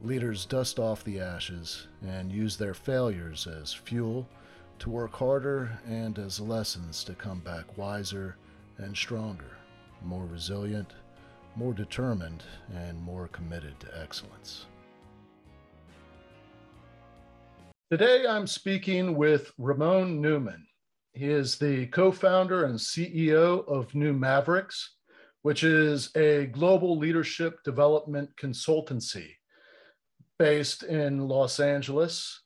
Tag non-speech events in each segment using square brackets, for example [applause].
Leaders dust off the ashes and use their failures as fuel to work harder and as lessons to come back wiser and stronger, more resilient, more determined, and more committed to excellence. Today I'm speaking with Ramon Newman. He is the co founder and CEO of New Mavericks, which is a global leadership development consultancy based in Los Angeles,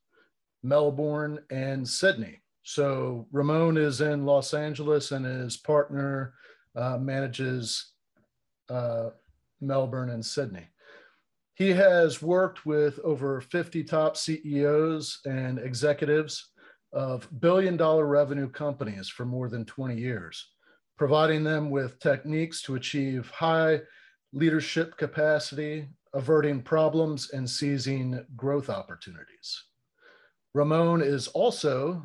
Melbourne, and Sydney. So Ramon is in Los Angeles and his partner uh, manages uh, Melbourne and Sydney. He has worked with over 50 top CEOs and executives of billion dollar revenue companies for more than 20 years, providing them with techniques to achieve high leadership capacity, averting problems, and seizing growth opportunities. Ramon is also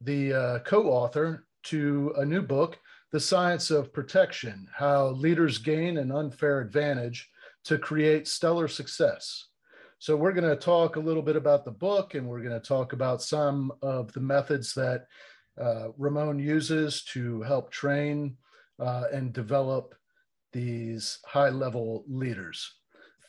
the uh, co author to a new book, The Science of Protection How Leaders Gain an Unfair Advantage to Create Stellar Success. So, we're going to talk a little bit about the book and we're going to talk about some of the methods that uh, Ramon uses to help train uh, and develop these high level leaders.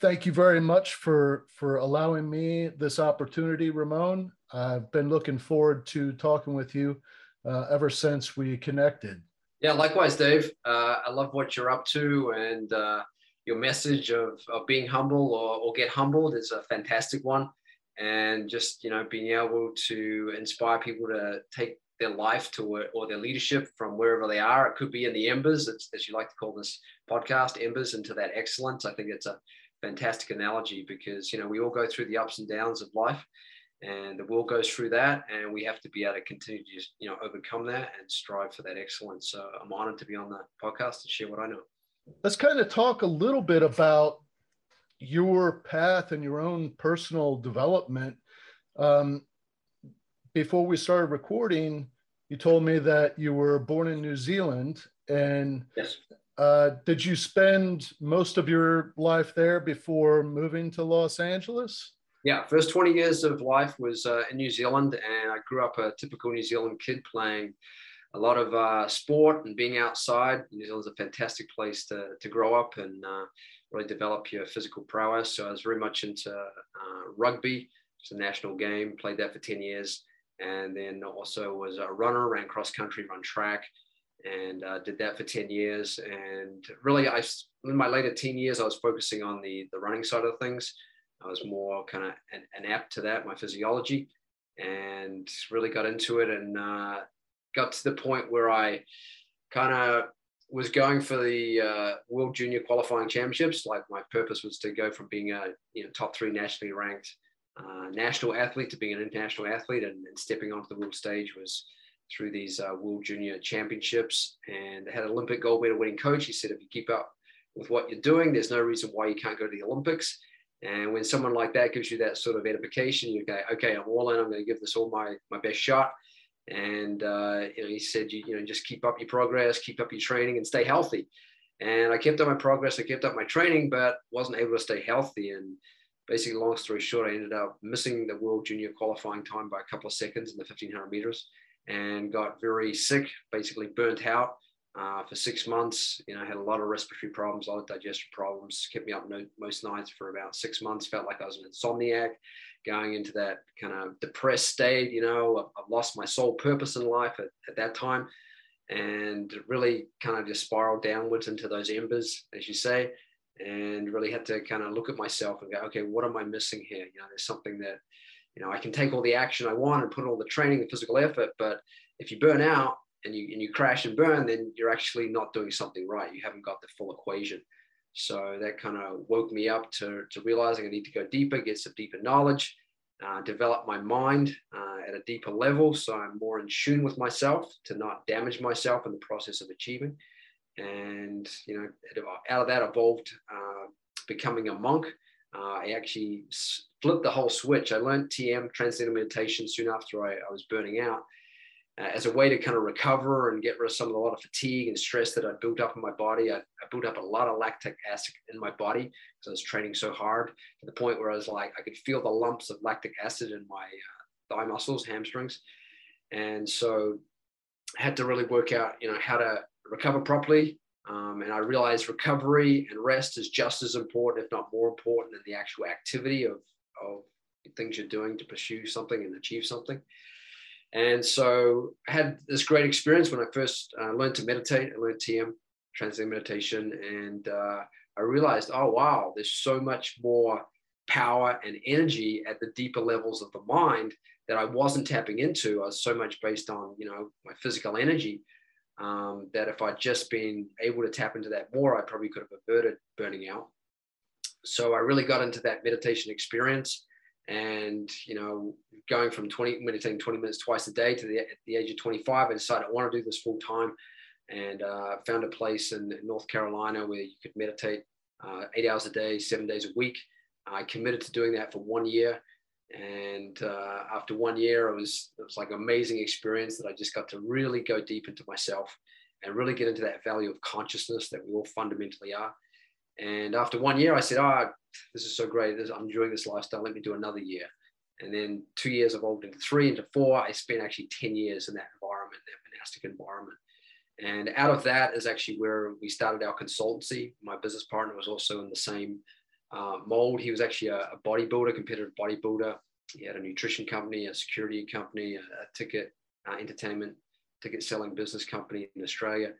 Thank you very much for, for allowing me this opportunity, Ramon. I've been looking forward to talking with you uh, ever since we connected. Yeah, likewise, Dave. Uh, I love what you're up to, and uh, your message of, of being humble or, or get humbled is a fantastic one. And just you know, being able to inspire people to take their life to or their leadership from wherever they are. It could be in the embers, as you like to call this podcast, embers into that excellence. I think it's a fantastic analogy because you know we all go through the ups and downs of life and the world goes through that and we have to be able to continue to just, you know overcome that and strive for that excellence. So i'm honored to be on the podcast and share what i know. Let's kind of talk a little bit about your path and your own personal development. Um, before we started recording you told me that you were born in new zealand and yes. Uh, did you spend most of your life there before moving to Los Angeles? Yeah, first 20 years of life was uh, in New Zealand, and I grew up a typical New Zealand kid playing a lot of uh, sport and being outside. New Zealand's a fantastic place to, to grow up and uh, really develop your physical prowess. So I was very much into uh, rugby. It's a national game, played that for 10 years. And then also was a runner, ran cross country, run track, and uh, did that for 10 years. And really, I in my later teen years, I was focusing on the the running side of things. I was more kind of an, an, apt to that, my physiology, and really got into it and uh, got to the point where I kind of was going for the uh, World Junior Qualifying Championships. Like my purpose was to go from being a you know top three nationally ranked uh, national athlete to being an international athlete, and, and stepping onto the world stage was through these uh, World Junior Championships and they had an Olympic gold medal winning coach. He said, if you keep up with what you're doing, there's no reason why you can't go to the Olympics. And when someone like that gives you that sort of edification, you go, okay, I'm all in. I'm going to give this all my my best shot. And uh, you know, he said, you, you know, just keep up your progress, keep up your training, and stay healthy. And I kept up my progress, I kept up my training, but wasn't able to stay healthy. And basically, long story short, I ended up missing the World Junior qualifying time by a couple of seconds in the 1500 meters and got very sick, basically burnt out uh, for six months. You know, had a lot of respiratory problems, a lot of digestion problems, kept me up no, most nights for about six months. Felt like I was an insomniac, going into that kind of depressed state. You know, I've lost my sole purpose in life at, at that time and really kind of just spiraled downwards into those embers, as you say, and really had to kind of look at myself and go, okay, what am I missing here? You know, there's something that you know, I can take all the action I want and put all the training and physical effort, but if you burn out and you and you crash and burn, then you're actually not doing something right. You haven't got the full equation. So that kind of woke me up to, to realizing I need to go deeper, get some deeper knowledge. uh, develop my mind uh, at a deeper level so I'm more in tune with myself to not damage myself in the process of achieving. And, you know, out of that evolved uh, becoming a monk. Uh, I actually flipped the whole switch. I learned TM, Transcendental Meditation, soon after I, I was burning out uh, as a way to kind of recover and get rid of some of the lot of fatigue and stress that I built up in my body. I, I built up a lot of lactic acid in my body because I was training so hard to the point where I was like, I could feel the lumps of lactic acid in my uh, thigh muscles, hamstrings. And so I had to really work out, you know, how to recover properly. Um, and I realized recovery and rest is just as important, if not more important, than the actual activity of, of things you're doing to pursue something and achieve something. And so I had this great experience when I first uh, learned to meditate. I learned TM, Transcendental Meditation, and uh, I realized, oh, wow, there's so much more power and energy at the deeper levels of the mind that I wasn't tapping into. I was so much based on, you know, my physical energy um, that if I'd just been able to tap into that more, I probably could have averted burning out. So I really got into that meditation experience and you know going from 20 meditating 20 minutes twice a day to the, at the age of 25 i decided i want to do this full time and uh, found a place in, north carolina where you could meditate uh, eight hours a day seven days a week i committed to doing that for one year and uh, after one year it was it was like an amazing experience that i just got to really go deep into myself and really get into that value of consciousness that we all fundamentally are and after one year, I said, "Oh, this is so great. I'm enjoying this lifestyle. Let me do another year." And then two years evolved into three, into four. I spent actually 10 years in that environment, that monastic environment. And out of that is actually where we started our consultancy. My business partner was also in the same uh, mold. He was actually a, a, bodybuilder, competitive bodybuilder. He had a nutrition company, a security company, a, a ticket uh, entertainment, ticket selling business company in Australia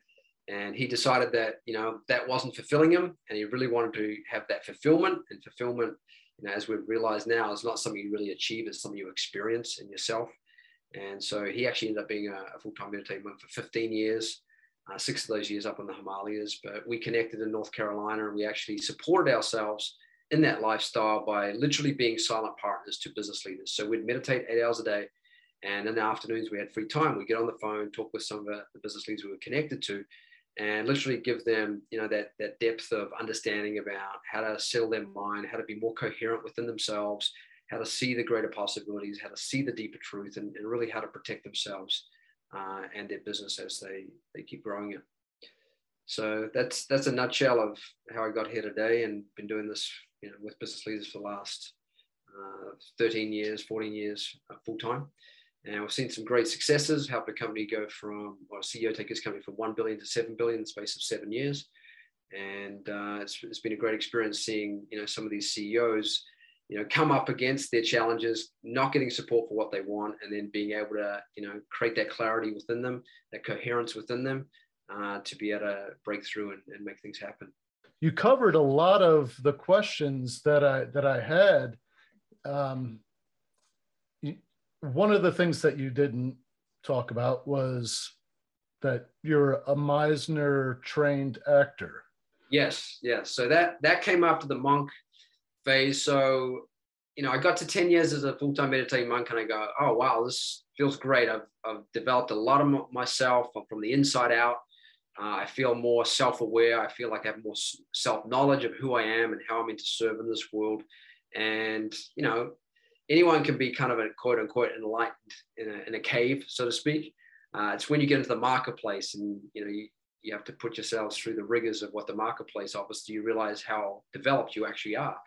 and he decided that you know that wasn't fulfilling him and he really wanted to have that fulfillment and fulfillment you know as we've realized now is not something you really achieve it's something you experience in yourself and so he actually ended up being a, a full-time meditating monk for 15 years uh, six of those years up in the himalayas but we connected in north carolina and we actually supported ourselves in that lifestyle by literally being silent partners to business leaders. So we'd meditate eight hours a day and in the afternoons we had free time. We'd get on the phone talk with some of the business leaders we were connected to and literally give them you know that that depth of understanding about how to settle their mind how to be more coherent within themselves how to see the greater possibilities how to see the deeper truth and, and really how to protect themselves uh, and their business as they they keep growing it so that's that's a nutshell of how i got here today and been doing this you know with business leaders for the last uh, 13 years 14 years uh, full time and we've seen some great successes, helped a company go from, or a CEO take his company from 1 billion to 7 billion in the space of seven years. And uh, it's, it's been a great experience seeing, you know, some of these CEOs, you know, come up against their challenges, not getting support for what they want, and then being able to, you know, create that clarity within them, that coherence within them uh, to be able to break through and, and make things happen. You covered a lot of the questions that I, that I had. Um, one of the things that you didn't talk about was that you're a Meisner trained actor. Yes, yes. So that that came after the monk phase. So, you know, I got to 10 years as a full-time meditating monk and I go, oh wow, this feels great. I've, I've developed a lot of myself from the inside out. Uh, I feel more self-aware. I feel like I have more self-knowledge of who I am and how I'm meant to serve in this world. And, you know, anyone can be kind of a quote unquote enlightened in a, in a cave, so to speak. Uh, it's when you get into the marketplace and you know you, you have to put yourselves through the rigors of what the marketplace offers. Do you realize how developed you actually are?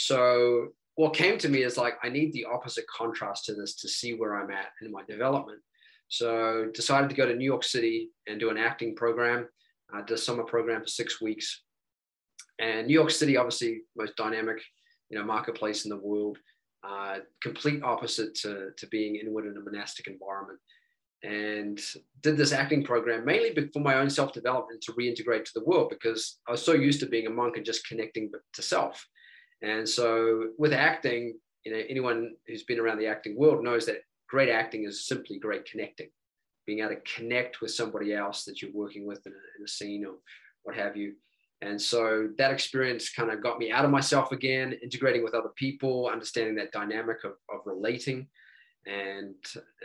So what came to me is like I need the opposite contrast to this to see where I'm at in my development. So decided to go to New York City and do an acting program. I did a summer program for six weeks. And New York City, obviously, most dynamic, you know, marketplace in the world uh, complete opposite to, to being inward in a monastic environment. And did this acting program mainly for my own self development to reintegrate to the world because I was so used to being a monk and just connecting to self. And so with acting, you know, anyone who's been around the acting world knows that great acting is simply great connecting, being able to connect with somebody else that you're working with in a, in a scene or what have you. And so that experience kind of got me out of myself again, integrating with other people, understanding that dynamic of, of relating. And,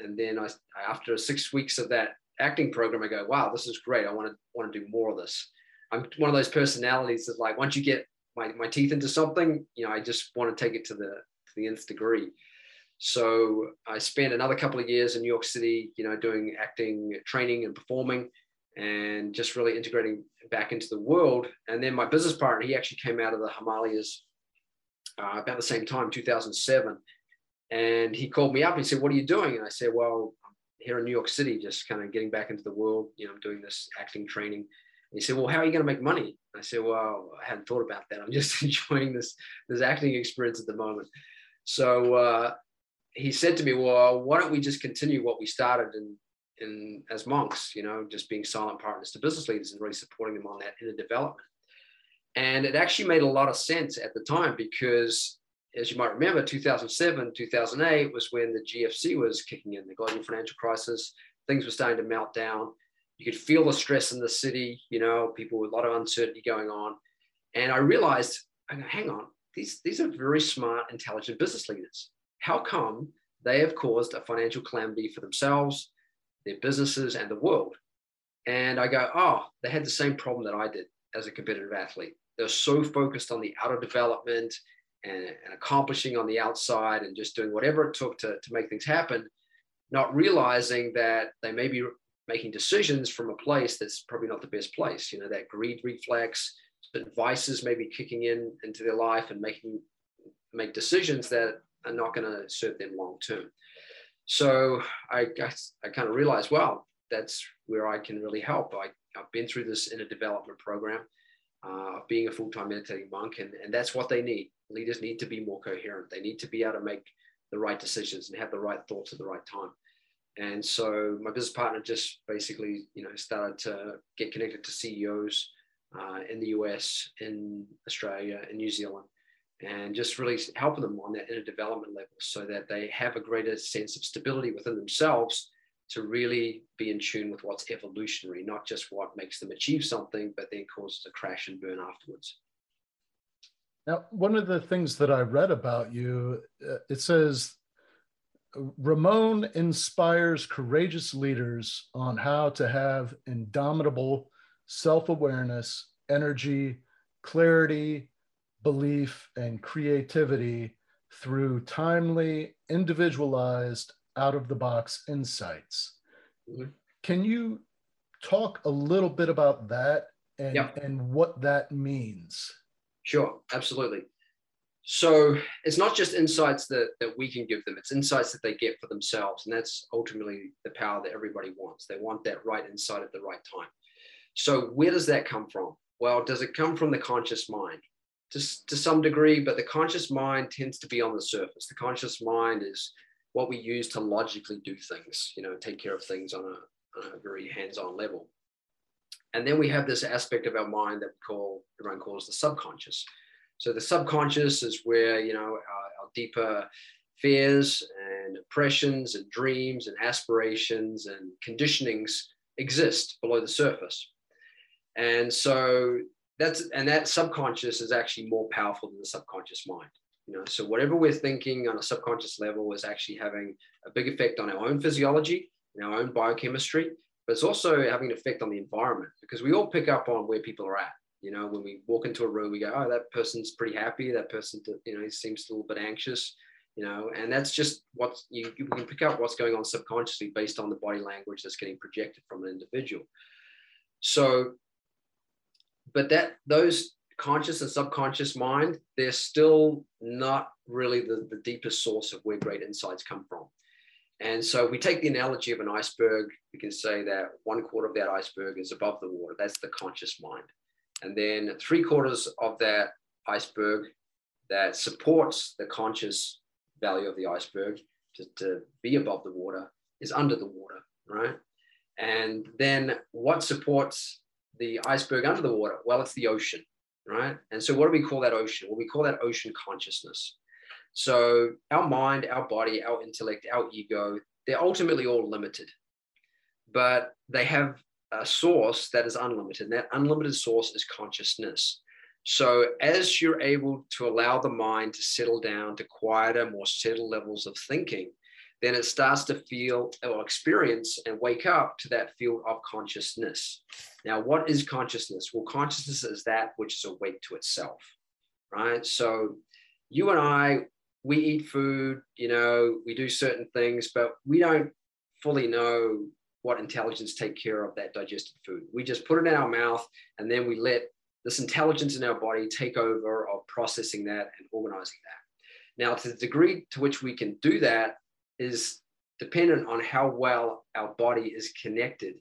and then I, after six weeks of that acting program, I go, wow, this is great. I want to want to do more of this. I'm one of those personalities that like, once you get my, my teeth into something, you know, I just want to take it to the, to the nth degree. So I spent another couple of years in New York City, you know, doing acting training and performing and just really integrating back into the world. And then my business partner, he actually came out of the Himalayas uh, about the same time, 2007. And he called me up. And he said, What are you doing? And I said, Well, here in New York City, just kind of getting back into the world. You know, I'm doing this acting training. And he said, Well, how are you going to make money? I said, Well, I hadn't thought about that. I'm just [laughs] enjoying this, this acting experience at the moment. So uh, he said to me, Well, why don't we just continue what we started in in as monks, you know, just being silent partners to business leaders and really supporting them on that inner development. And it actually made a lot of sense at the time because, as you might remember, 2007, 2008 was when the GFC was kicking in, the global financial crisis. Things were starting to melt down. You could feel the stress in the city, you know, people with a lot of uncertainty going on. And I realized, hang on, these, these are very smart, intelligent business leaders. How come they have caused a financial calamity for themselves, their businesses, and the world. And I go, oh, they had the same problem that I did as a competitive athlete. They're so focused on the outer development and, and accomplishing on the outside and just doing whatever it took to, to make things happen, not realizing that they may be making decisions from a place that's probably not the best place. You know, that greed reflex, vices maybe kicking in into their life and making make decisions that are not going to serve them long term. So I, I, I kind of realized, well, that's where I can really help. I, I've been through this inner development program uh, of being a full-time meditating monk, and, and that's what they need. Leaders need to be more coherent. They need to be able to make the right decisions and have the right thoughts at the right time. And so my business partner just basically, you know, started to get connected to CEOs uh, in the US, in Australia, in New Zealand, and just really helping them on that inner development level so that they have a greater sense of stability within themselves to really be in tune with what's evolutionary, not just what makes them achieve something, but then causes a crash and burn afterwards. Now, one of the things that I read about you, uh, it says Ramon inspires courageous leaders on how to have indomitable self awareness, energy, clarity, belief, and creativity through timely, individualized, out of the box insights. Mm-hmm. Can you talk a little bit about that and, yep. and what that means? Sure, absolutely. So it's not just insights that, that we can give them, it's insights that they get for themselves. And that's ultimately the power that everybody wants. They want that right insight at the right time. So, where does that come from? Well, does it come from the conscious mind? to, to some degree, but the conscious mind tends to be on the surface. The conscious mind is what we use to logically do things, you know, take care of things on a, on a very hands-on level. And then we have this aspect of our mind that we call, everyone calls the subconscious. So the subconscious is where, you know, our, our deeper fears and oppressions and dreams and aspirations and conditionings exist below the surface. And so that's and that subconscious is actually more powerful than the subconscious mind you know so whatever we're thinking on a subconscious level is actually having a big effect on our own physiology and our own biochemistry but it's also having an effect on the environment because we all pick up on where people are at you know when we walk into a room we go oh that person's pretty happy that person you know he seems a little bit anxious you know and that's just what you, you can pick up what's going on subconsciously based on the body language that's getting projected from an individual so but that those conscious and subconscious mind, they're still not really the, the deepest source of where great insights come from. And so we take the analogy of an iceberg, we can say that one quarter of that iceberg is above the water. That's the conscious mind. And then three quarters of that iceberg that supports the conscious value of the iceberg to, to be above the water is under the water, right? And then what supports the iceberg under the water? Well, it's the ocean, right? And so, what do we call that ocean? Well, we call that ocean consciousness. So, our mind, our body, our intellect, our ego, they're ultimately all limited, but they have a source that is unlimited. And that unlimited source is consciousness. So, as you're able to allow the mind to settle down to quieter, more settled levels of thinking, then it starts to feel or experience and wake up to that field of consciousness. Now, what is consciousness? Well, consciousness is that which is awake to itself, right? So, you and I, we eat food, you know, we do certain things, but we don't fully know what intelligence take care of that digested food. We just put it in our mouth and then we let this intelligence in our body take over of processing that and organizing that. Now, to the degree to which we can do that is dependent on how well our body is connected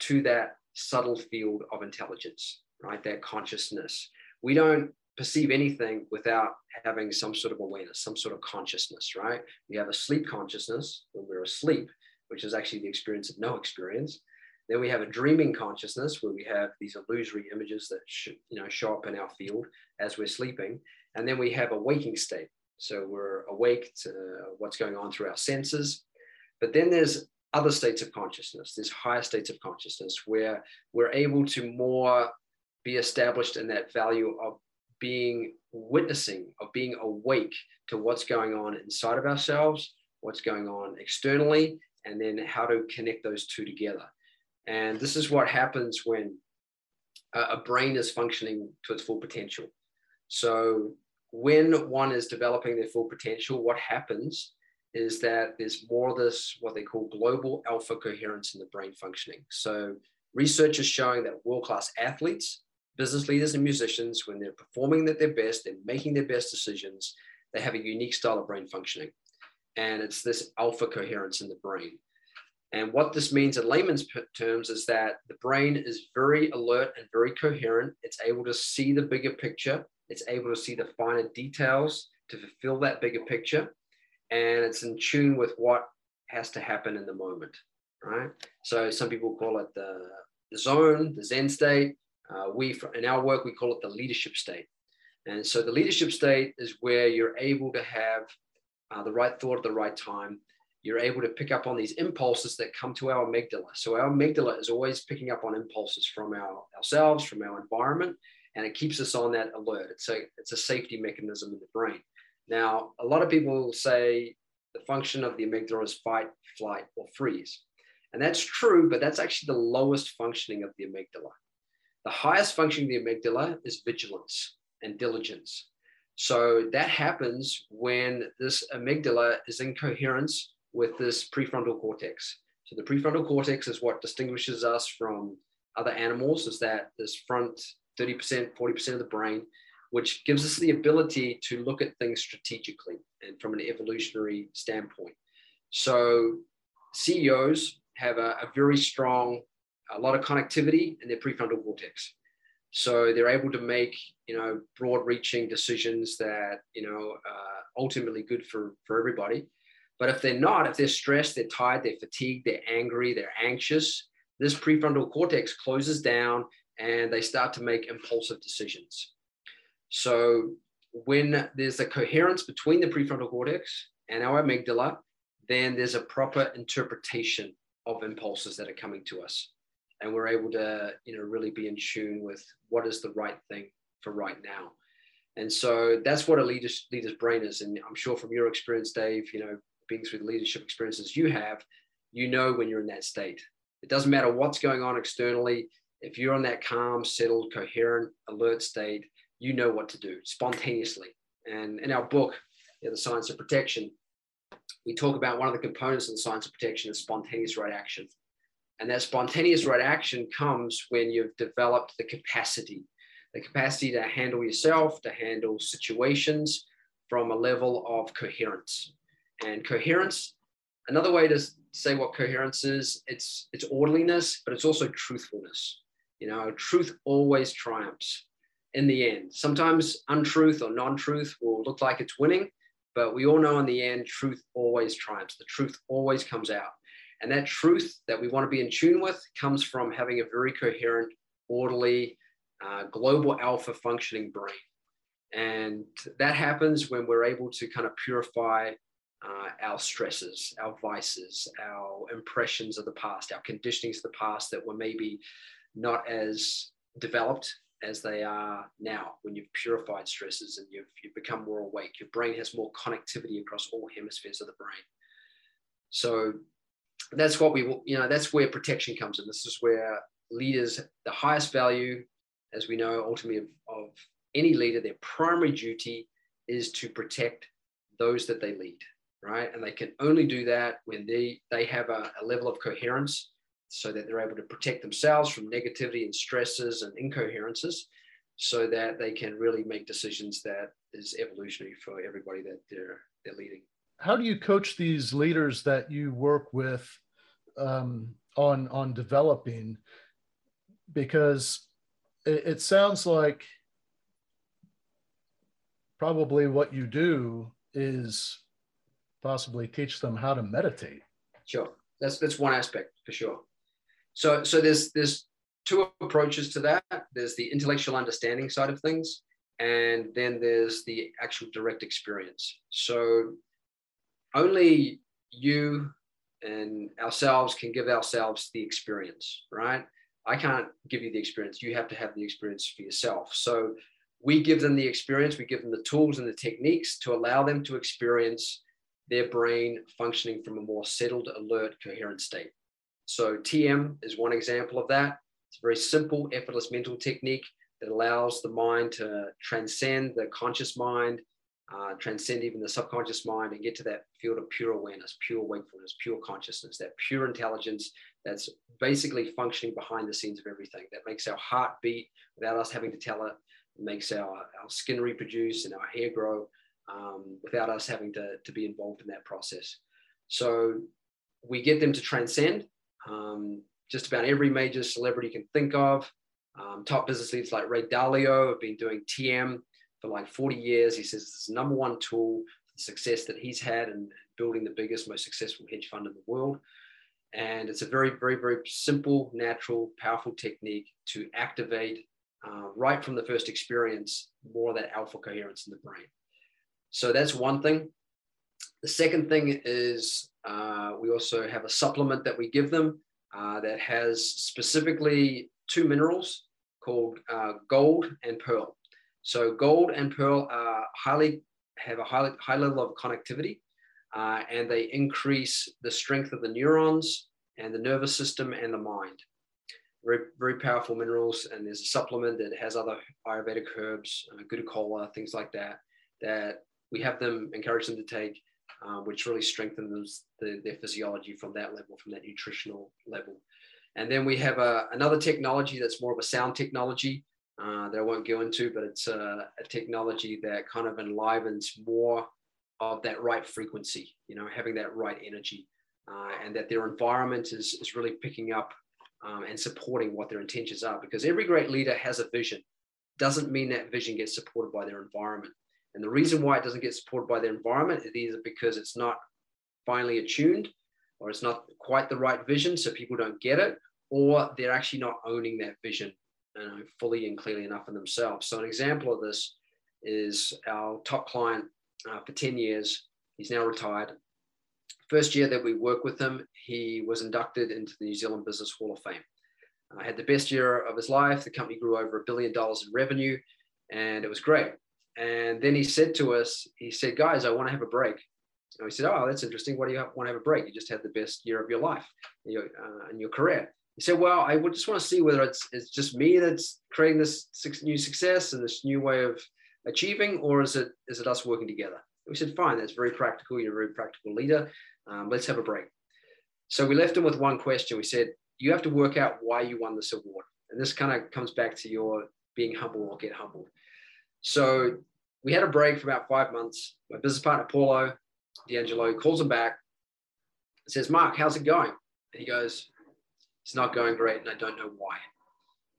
to that subtle field of intelligence, right? That consciousness. We don't perceive anything without having some sort of awareness, some sort of consciousness, right? We have a sleep consciousness when we're asleep, which is actually the experience of no experience. Then we have a dreaming consciousness where we have these illusory images that sh- you know show up in our field as we're sleeping, and then we have a waking state. So we're awake to what's going on through our senses. But then there's other states of consciousness. There's higher states of consciousness where we're able to more be established in that value of being witnessing, of being awake to what's going on inside of ourselves, what's going on externally, and then how to connect those two together. And this is what happens when a brain is functioning to its full potential. So, when one is developing their full potential, what happens is that there's more of this, what they call global alpha coherence in the brain functioning. So, research is showing that world class athletes, business leaders, and musicians, when they're performing at their best, they're making their best decisions, they have a unique style of brain functioning. And it's this alpha coherence in the brain. And what this means in layman's terms is that the brain is very alert and very coherent. It's able to see the bigger picture, it's able to see the finer details to fulfill that bigger picture. And it's in tune with what has to happen in the moment, right? So some people call it the, zone, the Zen state. Uh, we, in our work, we call it the leadership state. And so the leadership state is where you're able to have uh, the right thought at the right time you're able to pick up on these impulses that come to our amygdala. So our amygdala is always picking up on impulses from our, ourselves, from our environment, and it keeps us on that alert. It's a, it's a safety mechanism in the brain. Now, a lot of people say the function of the amygdala is fight, flight, or freeze. And that's true, but that's actually the lowest functioning of the amygdala. The highest functioning of the amygdala is vigilance and diligence. So that happens when this amygdala is in coherence with this prefrontal cortex. So the prefrontal cortex is what distinguishes us from other animals, is that this front 30%, 40% of the brain, which gives us the ability to look at things strategically and from an evolutionary standpoint. So CEOs have a, a very strong, a lot of connectivity in their prefrontal cortex. So they're able to make, you know, broad-reaching decisions that, you know, uh, ultimately good for for everybody. But if they're not, if they're stressed, they're tired, they're fatigued, they're angry, they're anxious, this prefrontal cortex closes down and they start to make impulsive decisions. So when there's a coherence between the prefrontal cortex and our amygdala, then there's a proper interpretation of impulses that are coming to us. And we're able to, you know, really be in tune with what is the right thing for right now. And so that's what a leader's, leader's brain is. And I'm sure from your experience, Dave, you know, being through the leadership experiences you have, you know when you're in that state. It doesn't matter what's going on externally. If you're in that calm, settled, coherent, alert state, you know what to do spontaneously. And in our book, The Science of Protection, we talk about one of the components of the science of protection is spontaneous right action. And that spontaneous right action comes when you've developed the capacity, the capacity to handle yourself, to handle situations from a level of coherence and coherence. Another way to say what coherence is, it's it's orderliness, but it's also truthfulness. You know, truth always triumphs in the end. Sometimes untruth or non-truth will look like it's winning, but we all know in the end, truth always triumphs. The truth always comes out. And that truth that we want to be in tune with comes from having a very coherent, orderly, uh, global alpha functioning brain. And that happens when we're able to kind of purify uh, our stresses, our vices, our impressions of the past, our conditionings of the past that were maybe not as developed as they are now when you've purified stresses and you've, you've become more awake. Your brain has more connectivity across all hemispheres of the brain. So that's what we, you know, that's where protection comes in. This is where leaders, the highest value, as we know, ultimately of, of any leader, their primary duty is to protect those that they lead, right? And they can only do that when they, they have a, a level of coherence so that they're able to protect themselves from negativity and stresses and incoherences so that they can really make decisions that is evolutionary for everybody that they're they're leading how do you coach these leaders that you work with um, on on developing because it, it sounds like probably what you do is possibly teach them how to meditate sure that's that's one aspect for sure so, so there's there's two approaches to that. There's the intellectual understanding side of things, and then there's the actual direct experience. So, only you and ourselves can give ourselves the experience, right? I can't give you the experience. You have to have the experience for yourself. So, we give them the experience, we give them the tools and the techniques to allow them to experience their brain functioning from a more settled, alert, coherent state. So TM is one example of that. It's a very simple, effortless mental technique that allows the mind to transcend the conscious mind, uh, transcend even the subconscious mind, and get to that field of pure awareness, pure wakefulness, pure consciousness, that pure intelligence that's basically functioning behind the scenes of everything. That makes our heart beat without us having to tell it. makes our, our skin reproduce and our hair grow um, without us having to, to be involved in that process. So we get them to transcend um, just about every major celebrity can think of. Um, top business leaders like Ray Dalio have been doing TM for like 40 years. He says it's number one tool for the success that he's had in building the biggest, most successful hedge fund in the world. And it's a very, very, very simple, natural, powerful technique to activate uh, right from the first experience more of that alpha coherence in the brain. So that's one thing. The second thing is uh, we also have a supplement that we give them uh, that has specifically two minerals called uh, gold and pearl. So gold and pearl are highly have a high, high level of connectivity, uh, and they increase the strength of the neurons and the nervous system and the mind. Very, very powerful minerals, and there's a supplement that has other Ayurvedic herbs, uh, Gotu things like that, that we have them encourage them to take uh, which really strengthens the, their physiology from that level, from that nutritional level. And then we have a, another technology that's more of a sound technology uh, that I won't go into, but it's a, a, technology that kind of enlivens more of that right frequency, you know, having that right energy, uh, and that their environment is, is really picking up um, and supporting what their intentions are. Because every great leader has a vision. Doesn't mean that vision gets supported by their environment. And the reason why it doesn't get supported by their environment is either because it's not finely attuned or it's not quite the right vision, so people don't get it, or they're actually not owning that vision you know, fully and clearly enough in themselves. So an example of this is our top client uh, for 10 years. He's now retired. First year that we worked with him, he was inducted into the New Zealand Business Hall of Fame. Uh, had the best year of his life. The company grew over a billion dollars in revenue, and it was great. And then he said to us, he said, guys, I want to have a break. And we said, oh, that's interesting. Why do you want to have a break? You just had the best year of your life your, uh, in your career. He said, well, I would just want to see whether it's, it's just me that's creating this new success and this new way of achieving, or is it, is it us working together? We said, fine, that's very practical. You're a very practical leader. Um, let's have a break. So we left him with one question. We said, you have to work out why you won this award. And this kind of comes back to your being humble or get humbled. So we had a break for about five months. My business partner, Paulo D'Angelo, calls him back and says, Mark, how's it going? And he goes, It's not going great, and I don't know why.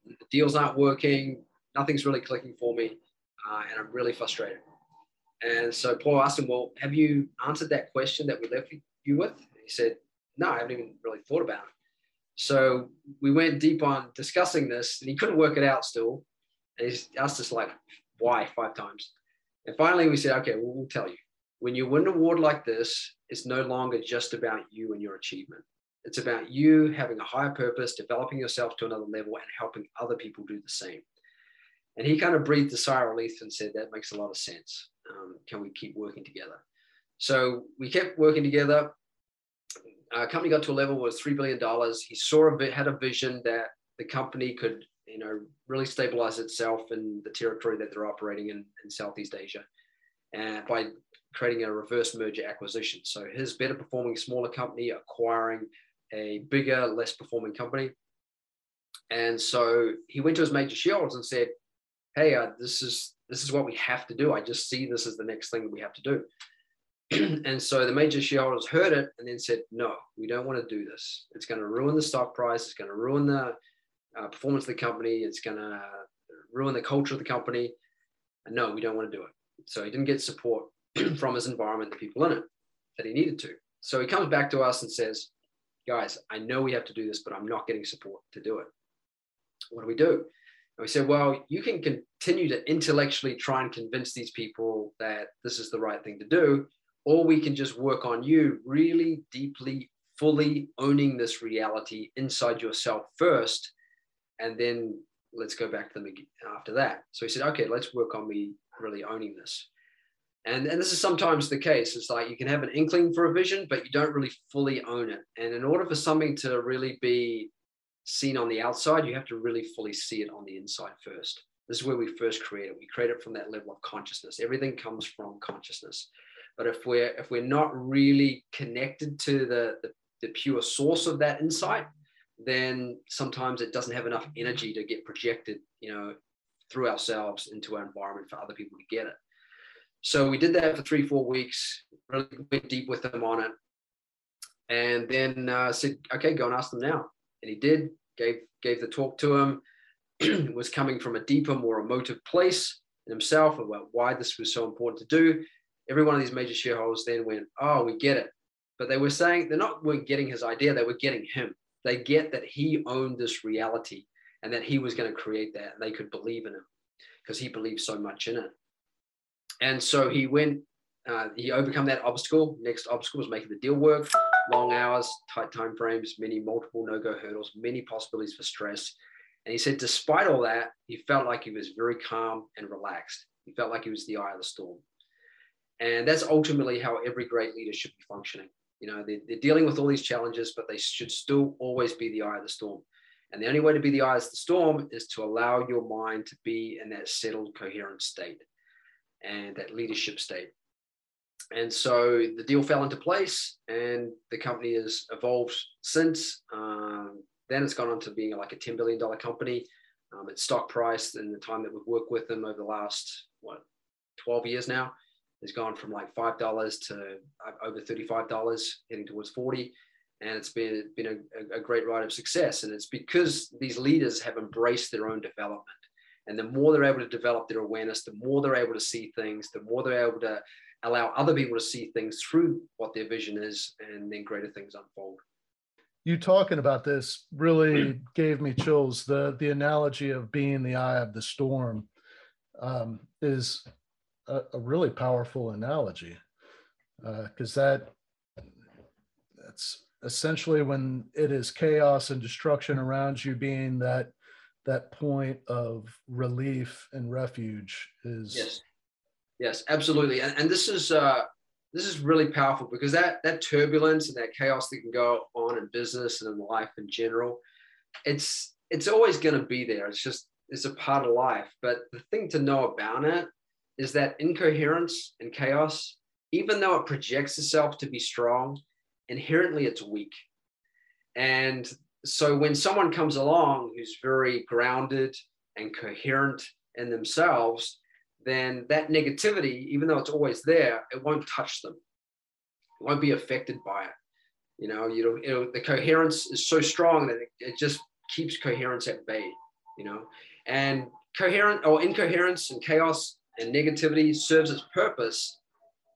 The deals aren't working, nothing's really clicking for me, uh, and I'm really frustrated. And so Paul asked him, Well, have you answered that question that we left you with? He said, No, I haven't even really thought about it. So we went deep on discussing this, and he couldn't work it out still. And he asked us like why five times. And finally, we said, okay, well, we'll tell you. when you win an award like this, it's no longer just about you and your achievement. It's about you having a higher purpose, developing yourself to another level, and helping other people do the same. And he kind of breathed a sigh of relief and said, That makes a lot of sense. Um, can we keep working together? So we kept working together. Our company got to a level was $3 billion. He saw a bit, had a vision that the company could, you know, really stabilize itself in the territory that they're operating in, in Southeast Asia and by creating a reverse merger acquisition. So his better performing smaller company acquiring a bigger, less performing company. And so he went to his major shareholders and said, "Hey, uh, this is this is what we have to do. I just see this as the next thing that we have to do." [clears throat] and so the major shareholders heard it and then said, "No, we don't want to do this. It's going to ruin the stock price. It's going to ruin the uh, performance of the company. It's going to ruin the culture of the company. And no, we don't want to do it." So he didn't get support [clears throat] from his environment, the people in it, that he needed to. So he comes back to us and says, guys, I know we have to do this, but I'm not getting support to do it. What do we do? And we said, well, you can continue to intellectually try and convince these people that this is the right thing to do, or we can just work on you really deeply, fully owning this reality inside yourself first, and then let's go back to them after that. So he said, okay, let's work on me really owning this. And, and this is sometimes the case. It's like you can have an inkling for a vision, but you don't really fully own it. And in order for something to really be seen on the outside, you have to really fully see it on the inside first. This is where we first create it. We create it from that level of consciousness. Everything comes from consciousness. But if we're if we're not really connected to the, the, the pure source of that insight, then sometimes it doesn't have enough energy to get projected, you know, through ourselves into our environment for other people to get it. So we did that for three, four weeks, really went deep with them on it. And then uh, said, okay, go and ask them now. And he did, gave, gave the talk to him, [clears throat] was coming from a deeper, more emotive place in himself about why this was so important to do. Every one of these major shareholders then went, oh, we get it. But they were saying they're not were getting his idea, they were getting him. They get that he owned this reality and that he was going to create that and they could believe in him because he believed so much in it and so he went uh, he overcome that obstacle. Next obstacle was making the deal work. Long hours tight time frames many multiple no-go hurdles many possibilities for stress. And he said despite all that he felt like he was very calm and relaxed. He felt like he was the eye of the storm. And that's ultimately how every great leader should be functioning. You know they're, they're dealing with all these challenges but they should still always be the eye of the storm. And the only way to be the eye of the storm is to allow your mind to be in that settled, coherent state and that leadership state. And so the deal fell into place, and the company has evolved since. Um, then it's gone on to being like a $10 billion company. Um, its stock price in the time that we've worked with them over the last, what, 12 years now, has gone from like $5 to over $35, heading towards 40 and it's been been a, a, great ride of success. And it's because these leaders have embraced their own development. And the more they're able to develop their awareness, the more they're able to see things, the more they're able to allow other people to see things through what their vision is, and then greater things unfold. You talking about this really gave me chills. The the analogy of being the eye of the storm um, is a, a, really powerful analogy because uh, that that's essentially when it is chaos and destruction around you being that that point of relief and refuge is yes. Yes absolutely. And, and this is uh this is really powerful because that that turbulence and that chaos that can go on in business and in life in general it's it's always going to be there. It's just it's a part of life. But the thing to know about it is that incoherence and chaos even though it projects itself to be strong inherently it's weak. And so when someone comes along who's very grounded and coherent in themselves, then that negativity, even though it's always there, it won't touch them. It won't be affected by it. You know, you know, the coherence is so strong that it, it just keeps coherence at bay. You know, and coherent or incoherence and chaos and negativity serves its purpose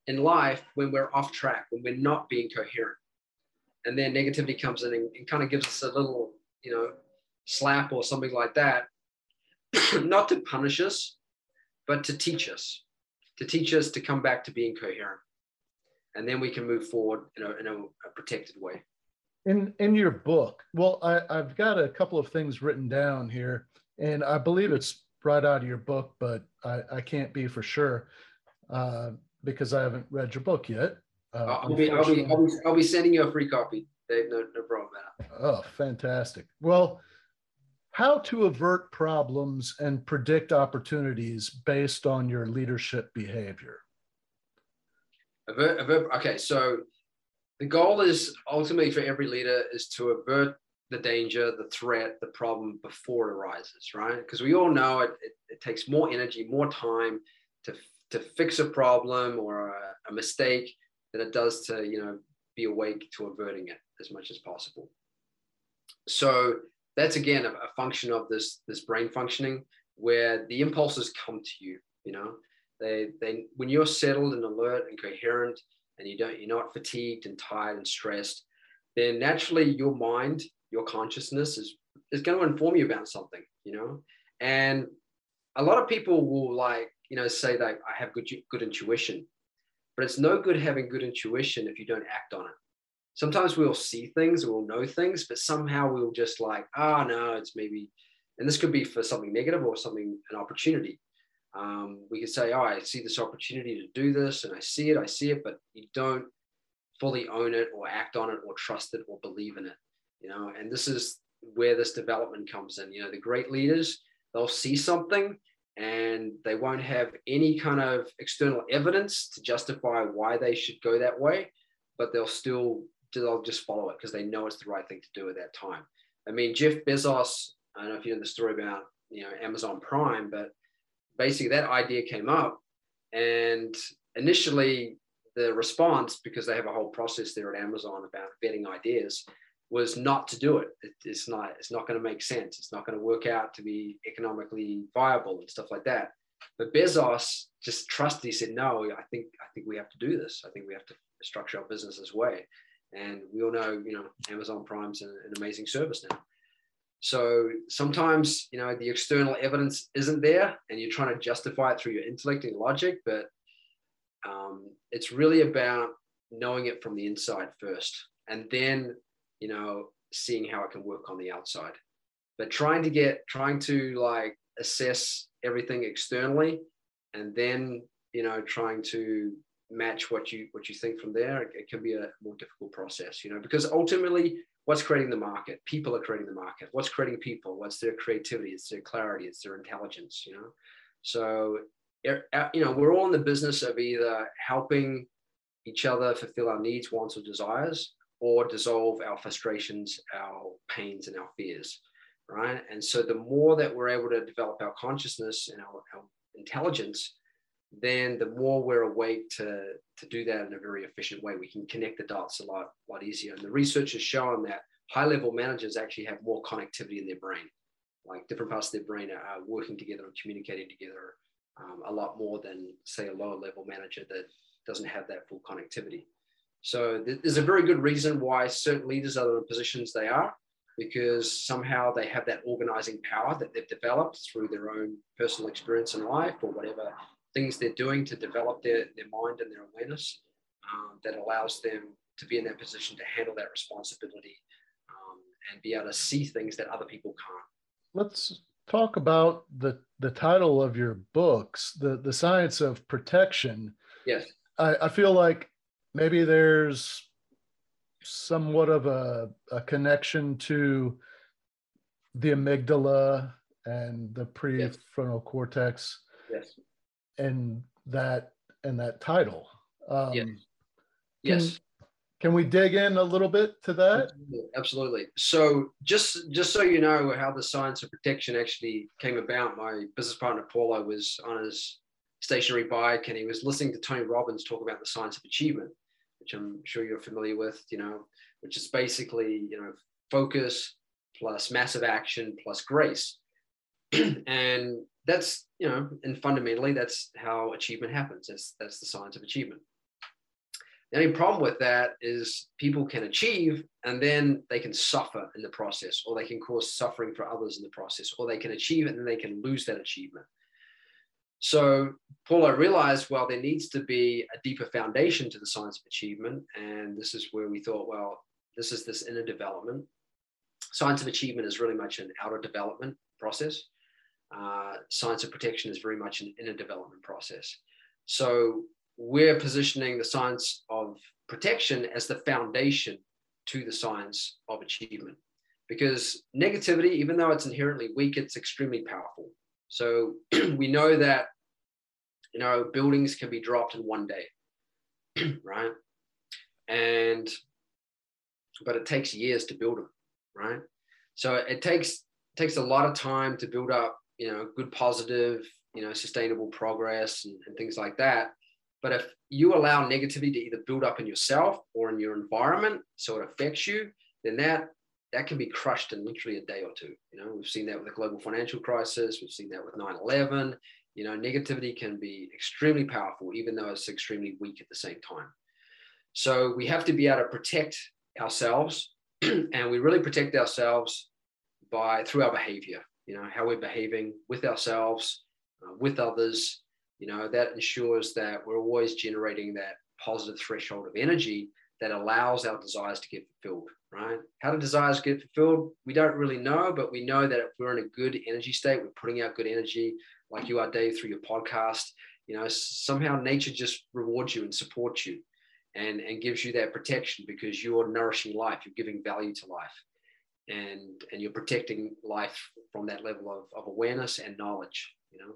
in life when we're off track, when we're not being coherent and then negativity comes in and, and kind of gives us a little, you know, slap or something like that, [clears throat] not to punish us, but to teach us, to teach us to come back to being coherent. and then we can move forward in a, in a, a protected way. In in your book, well, I, I've got a couple of things written down here, and I believe it's right out of your book, but I, I can't be for sure uh, because I haven't read your book yet. Uh, I'll, be, I'll, be, I'll, be, I'll be sending you a free copy, Dave. No, no problem. Oh, fantastic. Well, how to avert problems and predict opportunities based on your leadership behavior. Avert, avert, okay, so the goal is ultimately for every leader is to avert the danger, the threat, the problem before it arises, right? Because we all know it, it, it, takes more energy, more time to, to fix a problem or a, a mistake than it does to, you know, be awake to averting it as much as possible. So that's again a, a function of this, this brain functioning where the impulses come to you, you know, they, they, when you're settled and alert and coherent and you don't, you're not fatigued and tired and stressed, then naturally your mind, your consciousness is, is going to inform you about something, you know? And a lot of people will like, you know, say that I have good, good intuition, but it's no good having good intuition if you don't act on it. Sometimes we'll see things, we'll know things, but somehow we'll just like, ah, oh, no, it's maybe, and this could be for something negative or something, an opportunity um, we could say, oh, I see this opportunity to do this and I see it, I see it, but you don't fully own it or act on it or trust it or believe in it, you know, and this is where this development comes in. You know, the great leaders, they'll see something and they won't have any kind of external evidence to justify why they should go that way, but they'll still, they'll just follow it because they know it's the right thing to do at that time. I mean, Jeff Bezos, I don't know if you know the story about, you know, Amazon Prime, but basically that idea came up and initially the response because they have a whole process there at amazon about vetting ideas was not to do it. it it's not it's not going to make sense. It's not going to work out to be economically viable and stuff like that. But bezos just trusted he said no i think i think we have to do this. I think we have to structure our business this way. And we all know you know amazon prime's an, an amazing service now. So sometimes, you know, the external evidence isn't there and you're trying to justify it through your intellect and logic, but um, it's really about knowing it from the inside first. And then, you know, seeing how it can work on the outside. But trying to get, trying to like assess everything externally and then, you know, trying to match what you what you think from there it, it can be a more difficult process you know because ultimately what's creating the market? People are creating the market. What's creating people? What's their creativity? It's their clarity. It's their intelligence you know? So you know we're all in the business of either helping each other fulfill our needs wants or desires or dissolve our frustrations our pains and our fears right and so the more that we're able to develop our consciousness and our, our intelligence then the more we're awake to, to do that in a very efficient way, we can connect the dots a lot, lot easier. And the research has shown that high level managers actually have more connectivity in their brain. Like different parts of their brain are, are working together and communicating together um, a lot more than, say, a lower level manager that doesn't have that full connectivity. So there's a very good reason why certain leaders are in the positions they are, because somehow they have that organizing power that they've developed through their own personal experience in life or whatever things they're doing to develop their, their mind and their awareness um, that allows them to be in that position to handle that responsibility um, and be able to see things that other people can't. Let's talk about the, the title of your books, the, the science of protection. Yes. I, I feel like maybe there's somewhat of a, a connection to the amygdala and the prefrontal yes. cortex. Yes and that and that title. Um, yes. Can, yes. Can we dig in a little bit to that? Absolutely. So just just so you know how the science of protection actually came about, my business partner Paulo was on his stationary bike and he was listening to Tony Robbins talk about the science of achievement, which I'm sure you're familiar with, you know, which is basically, you know, focus plus massive action plus grace. [clears throat] and that's you know and fundamentally that's how achievement happens. That's that's the science of achievement. The only problem with that is people can achieve and then they can suffer in the process or they can cause suffering for others in the process or they can achieve it and they can lose that achievement So Paulo realized, well, there needs to be a deeper foundation to the science of achievement. And this is where we thought, well, this is this inner development. Science of achievement is really much an outer development process. Uh, science of protection is very much an inner development process. So we're positioning the science of protection as the foundation to the science of achievement. Because negativity, even though it's inherently weak, it's extremely powerful. So [clears throat] we know that you know buildings can be dropped in one day, [clears throat] right? And but it takes years to build them, right? So it takes takes a lot of time to build up, you know, good positive, you know, sustainable progress and, and things like that. But if you allow negativity to either build up in yourself or in your environment, so it affects you, then that that can be crushed in literally a day or two. You know, we've seen that with the global financial crisis. We've seen that with 9/11. You know, negativity can be extremely powerful, even though it's extremely weak at the same time. So we have to be able to protect ourselves, [clears throat] and we really protect ourselves by through our behavior. You know, how we're behaving with ourselves, uh, with others. You know, that ensures that we're always generating that positive threshold of energy that allows our desires to get fulfilled, right? How do desires get fulfilled? We don't really know, but we know that if we're in a good energy state, we're putting out good energy, like you are, Dave, through your podcast. You know, somehow nature just rewards you and supports you and, and gives you that protection because you're nourishing life, you're giving value to life. And, and you're protecting life from that level of, of awareness and knowledge, you know.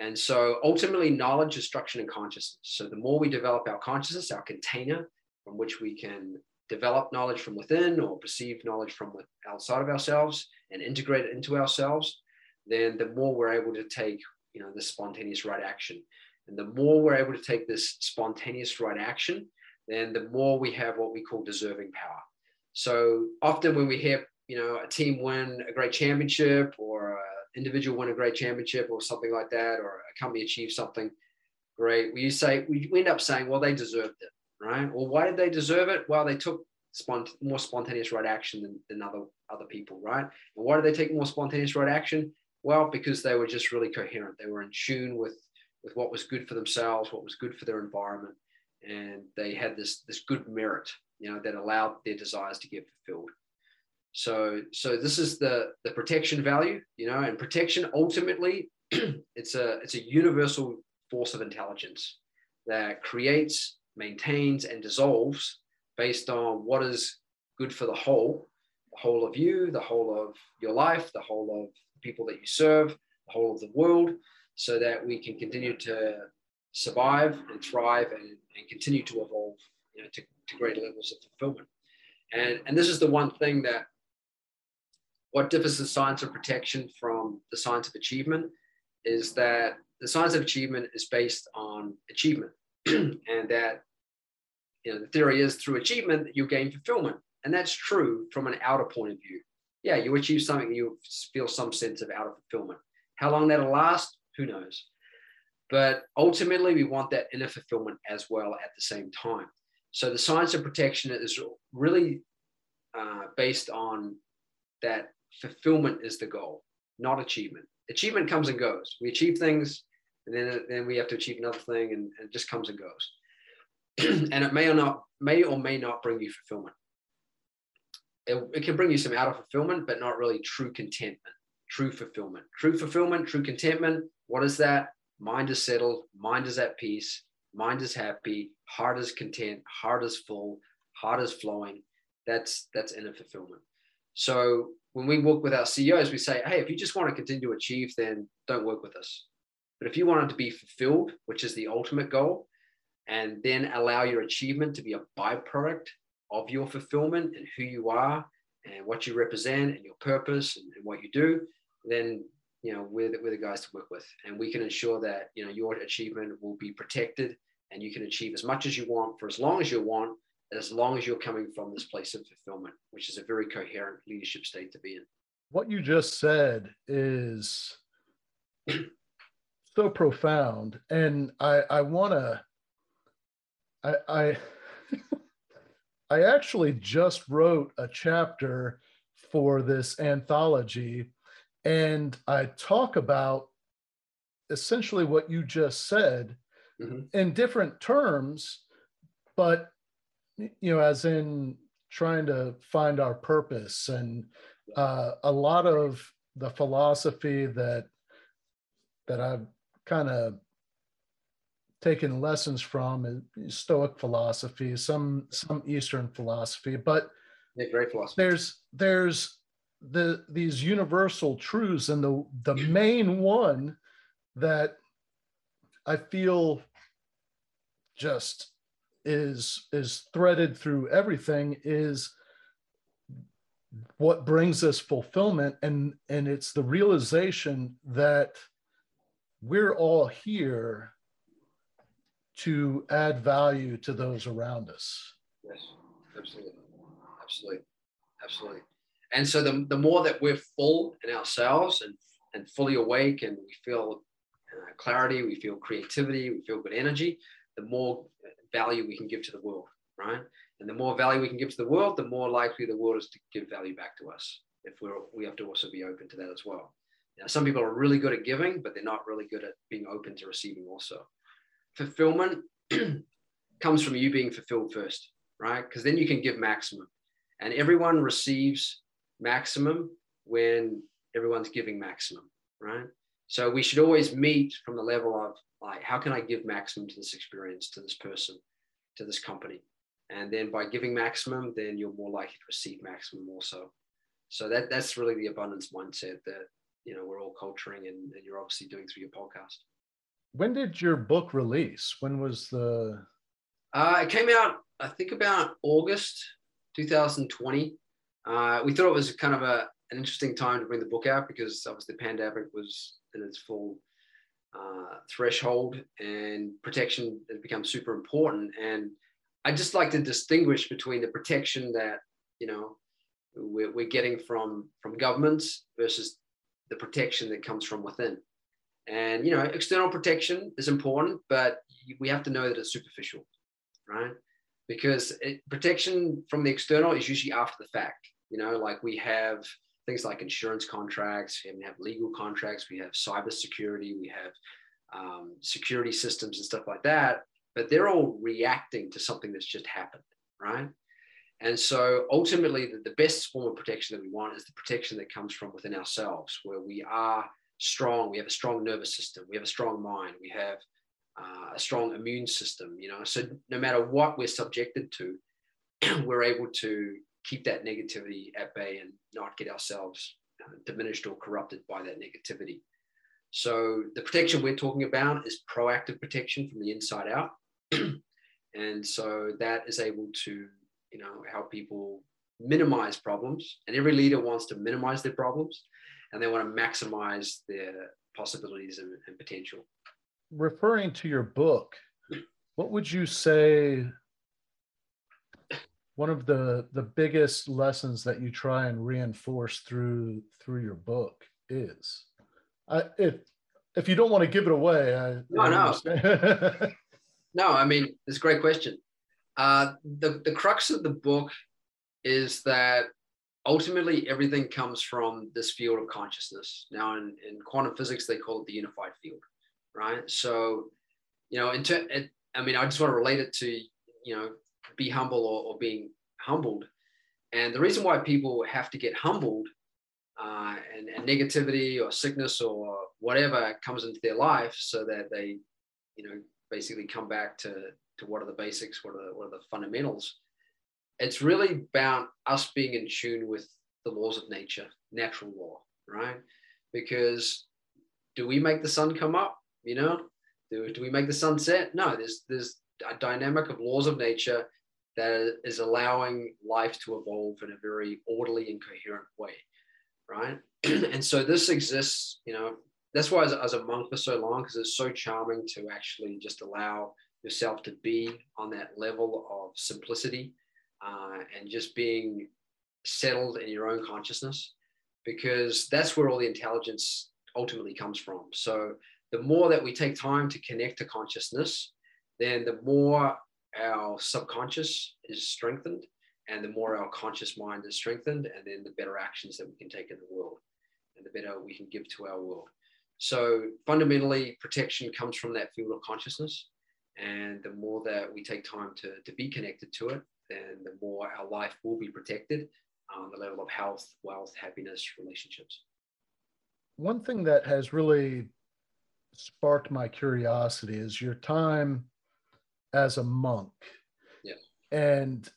And so ultimately, knowledge, is instruction, and consciousness. So the more we develop our consciousness, our container, from which we can develop knowledge from within or perceive knowledge from outside of ourselves and integrate it into ourselves, then the more we're able to take, you know, the spontaneous right action. And the more we're able to take this spontaneous right action, then the more we have what we call deserving power. So often when we hear, you know, a team win a great championship or an individual win a great championship or something like that, or a company achieve something great, we say we end up saying, well, they deserved it right? Well, why did they deserve it? Well, they took spont- more spontaneous right action than, than other other people, right? And why did they take more spontaneous right action? Well, because they were just really coherent. They were in tune with with what was good for themselves, what was good for their environment, and they had this this good merit, you know, that allowed their desires to get fulfilled. So so this is the the protection value, you know, and protection ultimately [clears throat] it's a it's a universal force of intelligence that creates maintains and dissolves based on what is good for the whole, the whole of you, the whole of your life, the whole of people that you serve, the whole of the world, so that we can continue to survive and thrive and, and continue to evolve you know, to, to greater levels of fulfillment. And, and this is the one thing that what differs the science of protection from the science of achievement is that the science of achievement is based on achievement [clears throat] and that you know the theory is through achievement you gain fulfillment and that's true from an outer point of view. Yeah you achieve something you feel some sense of outer fulfillment. How long that'll last who knows? But ultimately we want that inner fulfillment as well at the same time. So the science of protection is really uh, based on that fulfillment is the goal not achievement. Achievement comes and goes. We achieve things and then, then we have to achieve another thing and, and it just comes and goes [clears throat] and it may or not may or may not bring you fulfillment. It, it can bring you some outer fulfillment, but not really true contentment, true fulfillment. True fulfillment, true contentment. What is that? Mind is settled, mind is at peace, mind is happy, heart is content, heart is full, heart is flowing. That's that's inner fulfillment. So when we work with our CEOs, we say, hey, if you just want to continue to achieve, then don't work with us. But if you want it to be fulfilled, which is the ultimate goal, and then allow your achievement to be a byproduct of your fulfillment and who you are and what you represent and your purpose and, and what you do, then you know we're the, we're the guys to work with, and we can ensure that you know your achievement will be protected and you can achieve as much as you want for as long as you want, as long as you're coming from this place of fulfillment, which is a very coherent leadership state to be in. What you just said is [clears throat] so profound, and I I want to I I, [laughs] I actually just wrote a chapter for this anthology, and I talk about essentially what you just said Mhm. in different terms, but you know, as in trying to find our purpose and uh, a lot of the philosophy that that I've kind of taken lessons from Stoic philosophy, some some Eastern philosophy, but Yeah, great philosophy. there's there's the these universal truths and the the main one that i feel just is is threaded through everything is what brings us fulfillment and and it's the realization that we're all here to add value to those around us Yes, absolutely, absolutely, absolutely. And so the, the more that we're full in ourselves and, and fully awake and we feel uh, clarity, we feel creativity, we feel good energy, the more value we can give to the world, right? And the more value we can give to the world, the more likely the world is to give value back to us. If we're, we have to also be open to that as well. Now, some people are really good at giving, but they're not really good at being open to receiving also. Fulfillment [clears throat] comes from you being fulfilled first, right? Because then you can give maximum. And everyone receives maximum when everyone's giving maximum, right? So we should always meet from the level of like, how can I give maximum to this experience, to this person, to this company? And then by giving maximum, then you're more likely to receive maximum also. So that that's really the abundance mindset that you know we're all culturing and, and you're obviously doing through your podcast. When did your book release when was the Uh, it came out, I think, about August 2020. Uh, we thought it was kind of a, an interesting time to bring the book out because obviously the pandemic was in its full uh, threshold and protection has become super important. And I just like to distinguish between the protection that, you know, we're, we're getting from, from governments versus the protection that comes from within. And, you know, external protection is important, but we have to know that it's superficial right? Because it, protection from the external is usually after the fact. You know, like we have things like insurance contracts, we have legal contracts, we have cyber security, we have um, security systems and stuff like that. But they're all reacting to something that's just happened, right? And so ultimately, the, the best form of protection that we want is the protection that comes from within ourselves, where we are strong, we have a strong nervous system, we have a strong mind, we have uh, a strong immune system, you know. So no matter what we're subjected to, [clears throat] we're able to keep that negativity at bay and not get ourselves uh, diminished or corrupted by that negativity. So the protection we're talking about is proactive protection from the inside out, [clears throat] and so that is able to, you know, help people minimize problems. And every leader wants to minimize their problems, and they want to maximize their possibilities and, and potential. referring to your book, what would you say one of the the biggest lessons that you try and reinforce through through your book is? I, if if you don't want to give it away, I, No, I no. [laughs] No, I mean, it's a great question. Uh, the, the crux of the book is that ultimately everything comes from this field of consciousness. Now, in, in quantum physics, they call it the unified field, right? So, you know, in ter- it, I mean, I just want to relate it to, you know, be humble or, or being humbled. And the reason why people have to get humbled uh, and, and negativity or sickness or whatever comes into their life so that they, you know, basically come back to, to what are the basics, what are the, what are the fundamentals. It's really about us being in tune with the laws of nature, natural law, right? Because do we make the sun come up? You know, do, do we make the sun set? No, there's there's a dynamic of laws of nature that is allowing life to evolve in a very orderly and coherent way, right? [clears throat] and so this exists, you know, that's why as, as a monk for so long, because it's so charming to actually just allow yourself to be on that level of simplicity uh, and just being settled in your own consciousness, because that's where all the intelligence ultimately comes from. So the more that we take time to connect to consciousness, then the more our subconscious is strengthened and the more our conscious mind is strengthened and then the better actions that we can take in the world and the better we can give to our world So fundamentally, protection comes from that field of consciousness. And the more that we take time to, to be connected to it, then the more our life will be protected on the level of health, wealth, happiness, relationships. One thing that has really sparked my curiosity is your time as a monk. Yeah. And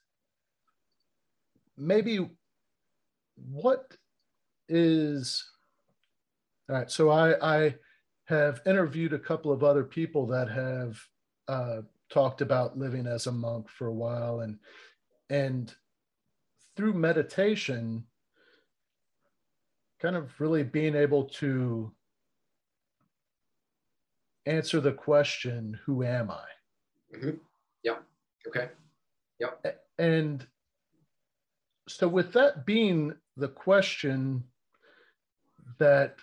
maybe what is all right so i i have interviewed a couple of other people that have uh, talked about living as a monk for a while and and through meditation kind of really being able to answer the question who am i mm-hmm. yeah okay yeah and so with that being the question that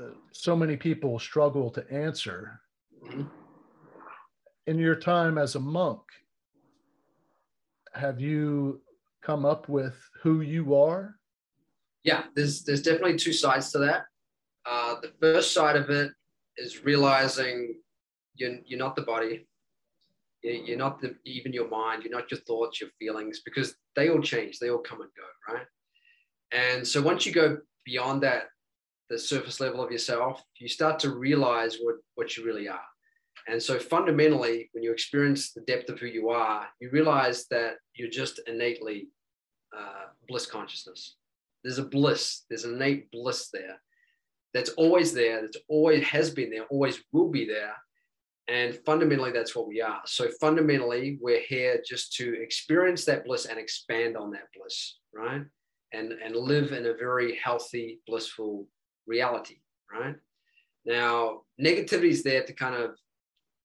uh, so many people struggle to answer mm-hmm. In your time as a monk have you come up with who you are? Yeah there's there's definitely two sides to that. Uh, the first side of it is realizing you're, you're not the body. You're not the, even your mind you're not your thoughts your feelings because they all change they all come and go right? And so once you go beyond that, the surface level of yourself, you start to realize what, what you really are. And so fundamentally, when you experience the depth of who you are, you realize that you're just innately uh, bliss consciousness. There's a bliss, there's an innate bliss there that's always there, that's always has been there, always will be there. And fundamentally, that's what we are. So fundamentally, we're here just to experience that bliss and expand on that bliss, right? and, and live in a very healthy, blissful reality, right? Now, negativity is there to kind of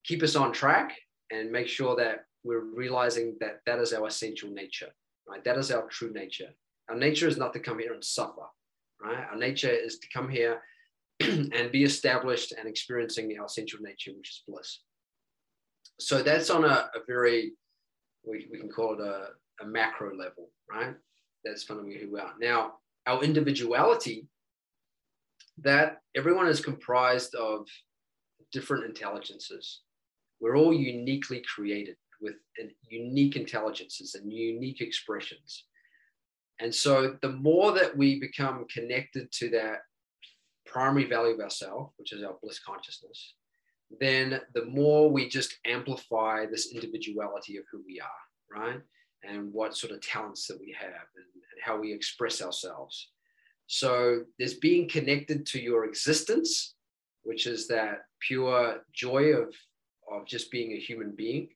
keep us on track and make sure that we're realizing that that is our essential nature, right? That is our true nature. Our nature is not to come here and suffer, right? Our nature is to come here [clears throat] and be established and experiencing our essential nature, which is bliss. So that's on a, a very, we, we can call it a, a macro level, right? that's fundamentally who we are. Now, our individuality, that everyone is comprised of different intelligences. We're all uniquely created with unique intelligences and unique expressions. And so the more that we become connected to that primary value of ourself, which is our bliss consciousness, then the more we just amplify this individuality of who we are, right? and what sort of talents that we have and, and how we express ourselves. So there's being connected to your existence, which is that pure joy of, of just being a human being.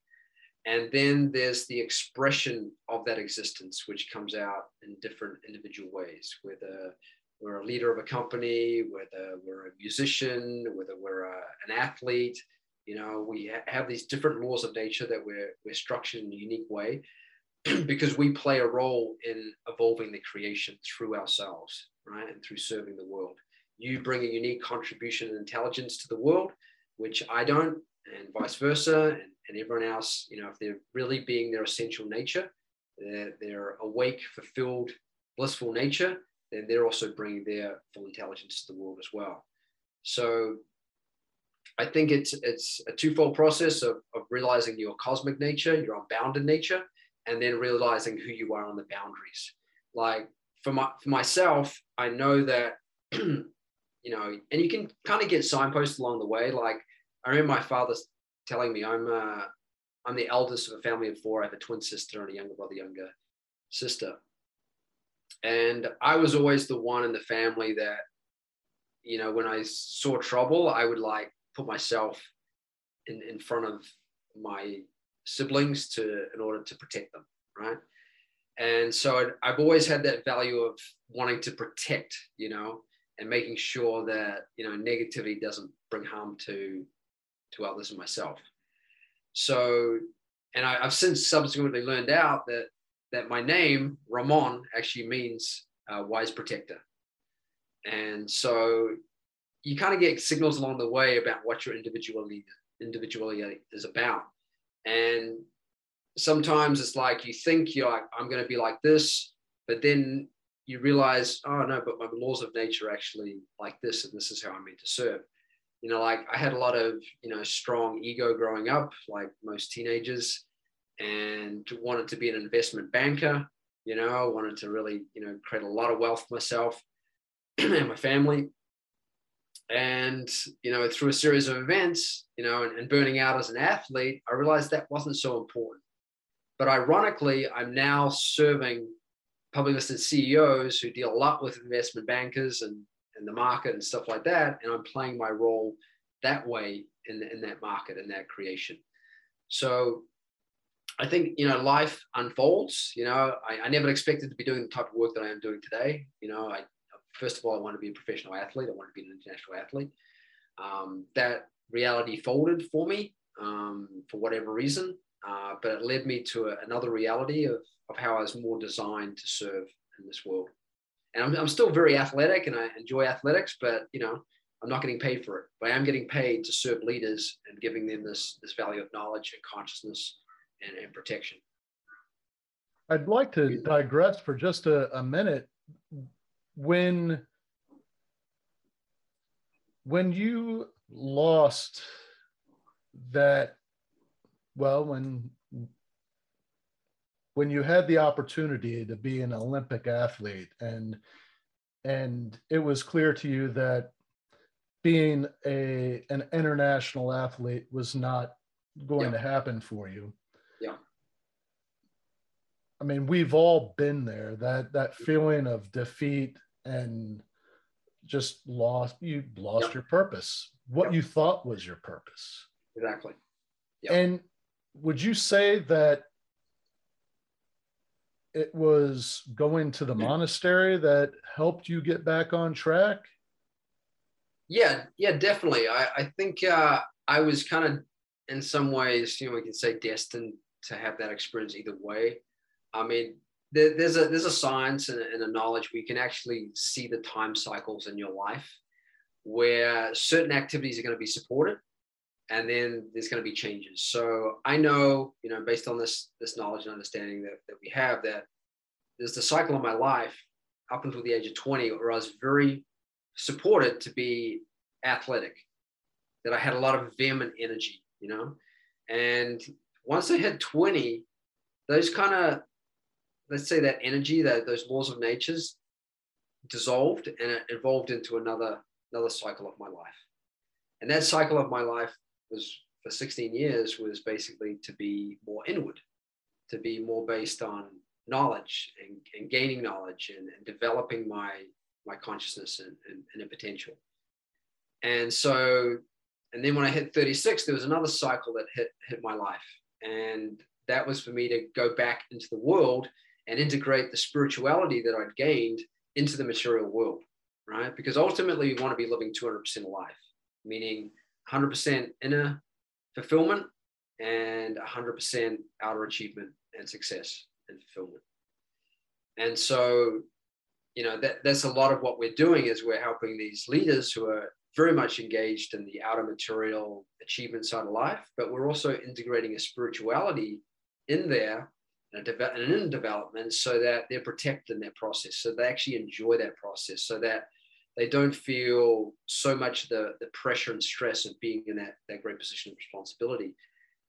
And then there's the expression of that existence, which comes out in different individual ways, whether we're a leader of a company, whether we're a musician, whether we're a, an athlete. You know, we ha- have these different laws of nature that we're, we're structured in a unique way. [clears throat] because we play a role in evolving the creation through ourselves, right? And through serving the world. You bring a unique contribution and intelligence to the world, which I don't, and vice versa. And, and everyone else, you know, if they're really being their essential nature, they're, they're awake, fulfilled, blissful nature, then they're also bringing their full intelligence to the world as well. So I think it's it's a twofold process of, of realizing your cosmic nature, your unbounded nature, and then realizing who you are on the boundaries. Like for my for myself, I know that [clears throat] you know, and you can kind of get signposts along the way. Like I remember my father telling me I'm uh, I'm the eldest of a family of four. I have a twin sister and a younger brother, younger sister. And I was always the one in the family that, you know, when I saw trouble, I would like put myself in, in front of my siblings to in order to protect them, right? And so I've always had that value of wanting to protect, you know, and making sure that you know negativity doesn't bring harm to to others and myself. So, and I, have since subsequently learned out that that my name Ramon actually means uh, wise protector, and so you kind of get signals along the way about what your individuality individuality is about. And sometimes it's like you think you're like, I'm going to be like this, but then you realize, oh no, but my laws of nature actually like this, and this is how I'm meant to serve. You know, like I had a lot of, you know, strong ego growing up, like most teenagers, and wanted to be an investment banker. You know, I wanted to really, you know, create a lot of wealth for myself [clears throat] and my family. And, you know, through a series of events, you know, and, and burning out as an athlete, I realized that wasn't so important. But ironically, I'm now serving public listed CEOs who deal a lot with investment bankers and, and the market and stuff like that. And I'm playing my role that way in, in that market and that creation. So I think, you know, life unfolds. You know, I, I never expected to be doing the type of work that I am doing today. You know, I first of all, I want to be a professional athlete. I want to be an international athlete. Um, that reality folded for me um, for whatever reason, uh, but it led me to a, another reality of of how I was more designed to serve in this world. And I'm, I'm still very athletic and I enjoy athletics, but you know, I'm not getting paid for it. But I am getting paid to serve leaders and giving them this, this value of knowledge and consciousness and, and protection. I'd like to digress for just a, a minute. When when you lost that well when when you had the opportunity to be an Olympic athlete and and it was clear to you that being a an international athlete was not going yeah. to happen for you. Yeah. I mean, we've all been there. That that feeling of defeat and just lost you lost yeah. your purpose. What yeah. you thought was your purpose. Exactly. And would you say that it was going to the monastery that helped you get back on track? Yeah, yeah, definitely. I, I think uh, I was kind of, in some ways, you know, we can say destined to have that experience either way. I mean, there, there's a there's a science and a, and a knowledge we can actually see the time cycles in your life where certain activities are going to be supported and then there's going to be changes. So I know, you know, based on this this knowledge and understanding that, that we have, that there's the cycle of my life up until the age of 20 where I was very supported to be athletic, that I had a lot of vehement energy, you know. And once I hit 20, those kind of let's say that energy, that those laws of natures dissolved and it evolved into another another cycle of my life. And that cycle of my life was for 16 years was basically to be more inward, to be more based on knowledge and, and gaining knowledge and, and, developing my my consciousness and, and, and potential. And so, and then when I hit 36, there was another cycle that hit hit my life. And that was for me to go back into the world and integrate the spirituality that I'd gained into the material world, right? Because ultimately, we want to be living 200% of life, meaning 100% inner fulfillment and 100% outer achievement and success and fulfillment. And so, you know, that, that's a lot of what we're doing is we're helping these leaders who are very much engaged in the outer material achievement side of life, but we're also integrating a spirituality in there and, a and in development so that they're protected in that process, so they actually enjoy that process, so that they don't feel so much the, the pressure and stress of being in that, that great position of responsibility.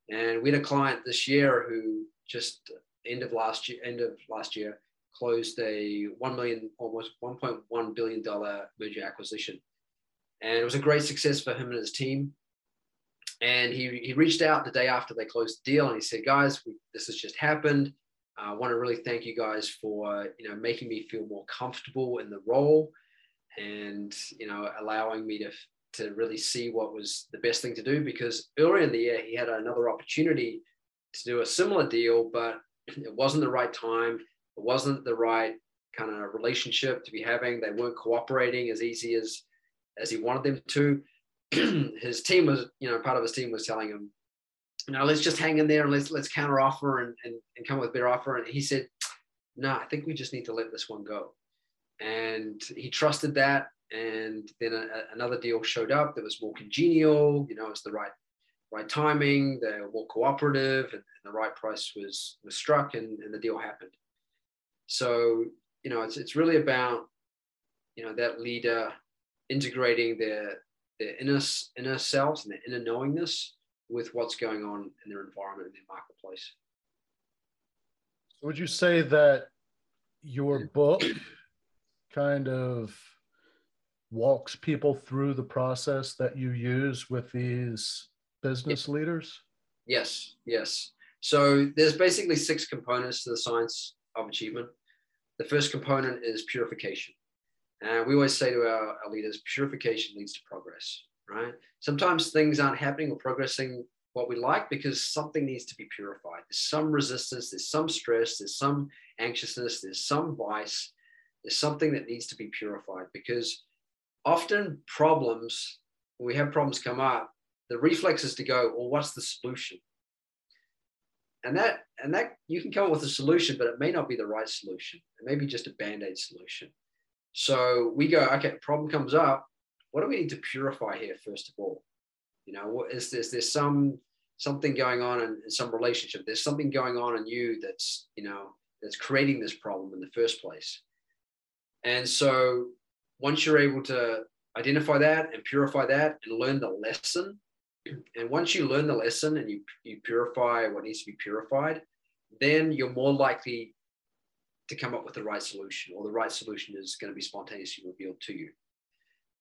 And we had a client this year who just end of last year, end of last year, closed a one million, almost 1.1 billion dollar merger acquisition, and it was a great success for him and his team. And he, he reached out the day after they closed the deal, and he said, "Guys, we, this has just happened. I want to really thank you guys for you know making me feel more comfortable in the role, and you know allowing me to to really see what was the best thing to do because earlier in the year he had another opportunity to do a similar deal, but it wasn't the right time. It wasn't the right kind of relationship to be having. They weren't cooperating as easy as as he wanted them to. [clears throat] his team was, you know, part of his team was telling him, you know, let's just hang in there and let's let's counter offer and, and, and come with a better offer. And he said, no, I think we just need to let this one go. And he trusted that. And then a, another deal showed up that was more congenial, you know, it's the right right timing, they were more cooperative, and, and the right price was was struck, and, and the deal happened. So you know, it's it's really about you know that leader integrating their their inner inner selves and their inner knowingness with what's going on in their environment in their marketplace. Would you say that your book kind of walks people through the process that you use with these business leaders? Yes, yes. So there's basically six components to the science of achievement. The first component is purification. And we always say to our, our leaders, purification leads to progress, right? Sometimes things aren't happening or progressing what we like because something needs to be purified. There's some resistance, there's some stress, there's some anxiousness, there's some vice, there's something that needs to be purified because often problems, when we have problems come up, the reflex is to go, well, what's the solution? And that, and that you can come up with a solution, but it may not be the right solution. It may be just a band-aid solution. So we go, okay, problem comes up. What do we need to purify here, first of all? You know, is this? There's some something going on in, in some relationship. There's something going on in you that's, you know, that's creating this problem in the first place. And so once you're able to identify that and purify that and learn the lesson, and once you learn the lesson and you, you purify what needs to be purified, then you're more likely to come up with the right solution, or the right solution is going to be spontaneously revealed to you.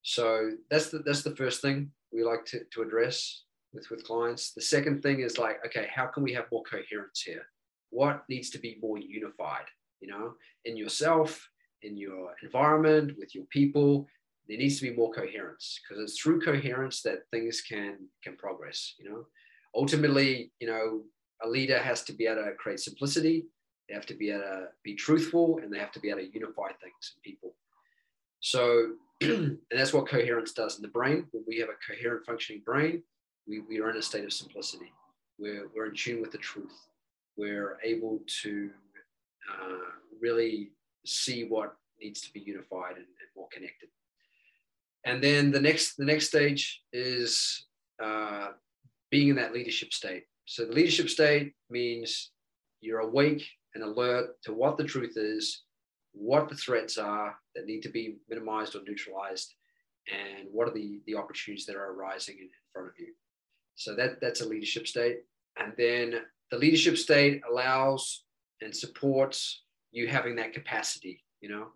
So that's the that's the first thing we like to, to address with, with clients. The second thing is like, okay, how can we have more coherence here? What needs to be more unified, you know, in yourself, in your environment, with your people, there needs to be more coherence because it's through coherence that things can can progress, you know. Ultimately, you know, a leader has to be able to create simplicity they have to be able to be truthful and they have to be able to unify things and people. So, [clears throat] and that's what coherence does in the brain. When we have a coherent functioning brain, we, we are in a state of simplicity. We're, we're in tune with the truth. We're able to uh, really see what needs to be unified and, and, more connected. And then the next, the next stage is uh, being in that leadership state. So the leadership state means you're awake and alert to what the truth is, what the threats are that need to be minimized or neutralized, and what are the, the opportunities that are arising in, in front of you. So that, that's a leadership state. And then the leadership state allows and supports you having that capacity, you know.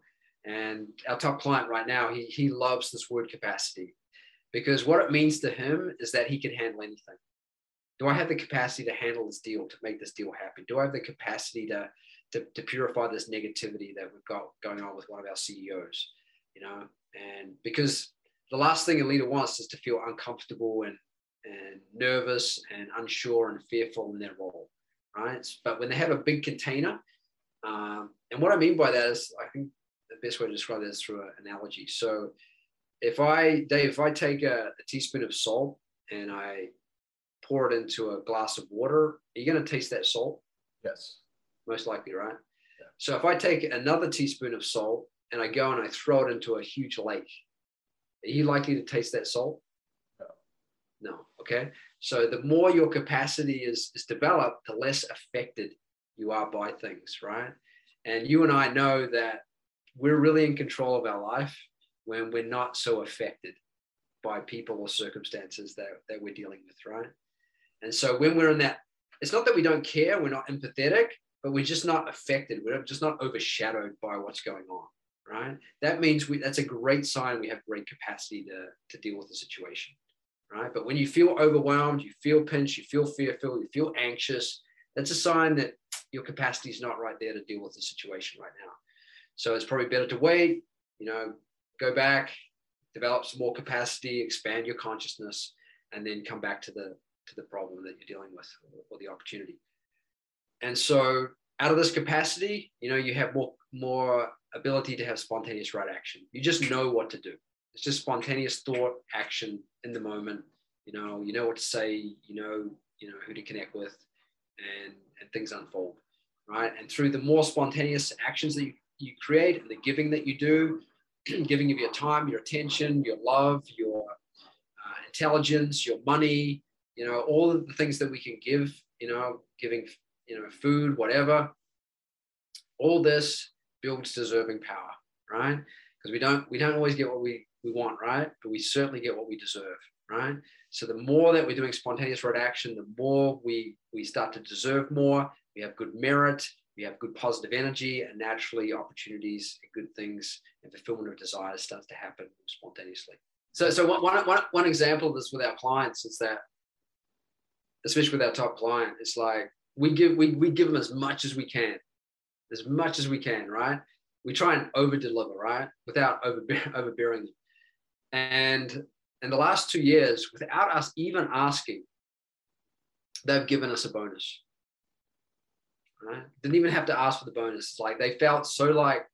And our top client right now, he, he loves this word capacity because what it means to him is that he can handle anything do I have the capacity to handle this deal, to make this deal happen? Do I have the capacity to, to, to purify this negativity that we've got going on with one of our CEOs? You know, and because the last thing a leader wants is to feel uncomfortable and, and nervous and unsure and fearful in their role, right? But when they have a big container, um, and what I mean by that is, I think the best way to describe that is through an analogy. So, if I, Dave, if I take a, a teaspoon of salt and I pour it into a glass of water, are you going to taste that salt? Yes. Most likely, right? Yeah. So if I take another teaspoon of salt and I go and I throw it into a huge lake, are you likely to taste that salt? No. No. Okay. So the more your capacity is, is developed, the less affected you are by things, right? And you and I know that we're really in control of our life when we're not so affected by people or circumstances that, that we're dealing with, right? And so when we're in that, it's not that we don't care, we're not empathetic, but we're just not affected. We're just not overshadowed by what's going on, right? That means we, that's a great sign we have great capacity to, to deal with the situation, right? But when you feel overwhelmed, you feel pinched, you feel fearful, you feel anxious, that's a sign that your capacity is not right there to deal with the situation right now. So it's probably better to wait, you know, go back, develop some more capacity, expand your consciousness, and then come back to the to the problem that you're dealing with or the opportunity. And so out of this capacity, you know, you have more more ability to have spontaneous right action. You just know what to do. It's just spontaneous thought, action in the moment. You know, you know what to say, you know, you know who to connect with, and and things unfold, right? And through the more spontaneous actions that you, you create and the giving that you do, [clears throat] giving of your time, your attention, your love, your uh, intelligence, your money, you know, all of the things that we can give, you know, giving, you know, food, whatever, all this builds deserving power, right? Because we don't we don't always get what we we want, right? But we certainly get what we deserve, right? So the more that we're doing spontaneous right action, the more we we start to deserve more. We have good merit, we have good positive energy, and naturally opportunities, and good things, and fulfillment of desires starts to happen spontaneously. So, so one, one, one example of this with our clients is that, especially with our top client, it's like we give we, we give them as much as we can, as much as we can, right? We try and over deliver, right, without over [laughs] overbearing them. And in the last two years, without us even asking, they've given us a bonus. Right? Didn't even have to ask for the bonus. It's like they felt so like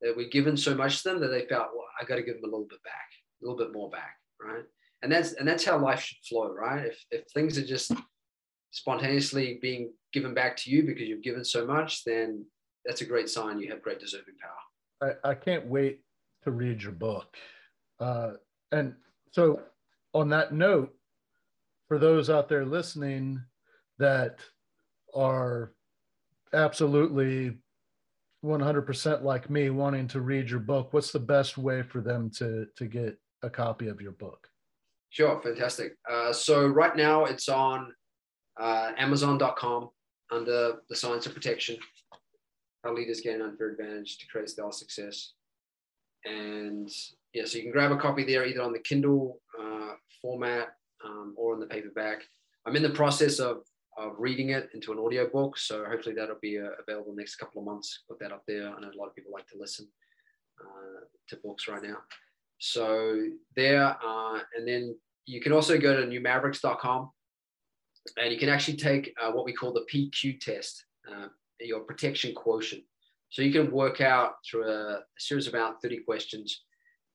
that we've given so much to them that they felt, well, I got to give them a little bit back, a little bit more back, right? And that's and that's how life should flow, right? If if things are just spontaneously being given back to you because you've given so much, then that's a great sign you have great deserving power. I, I can't wait to read your book. Uh, and so, on that note, for those out there listening that are absolutely 100% like me wanting to read your book, what's the best way for them to, to get a copy of your book? Sure, fantastic. Uh, so, right now it's on uh, Amazon.com under the Science of Protection. How leaders gain unfair advantage to create style success. And yeah, so you can grab a copy there either on the Kindle uh, format um, or on the paperback. I'm in the process of, of reading it into an audio book, so hopefully that'll be uh, available next couple of months. Put that up there. I know a lot of people like to listen uh, to books right now. So there, uh, and then you can also go to newmavericks.com and you can actually take uh, what we call the PQ test, uh, your protection quotient. So you can work out through a series of about 30 questions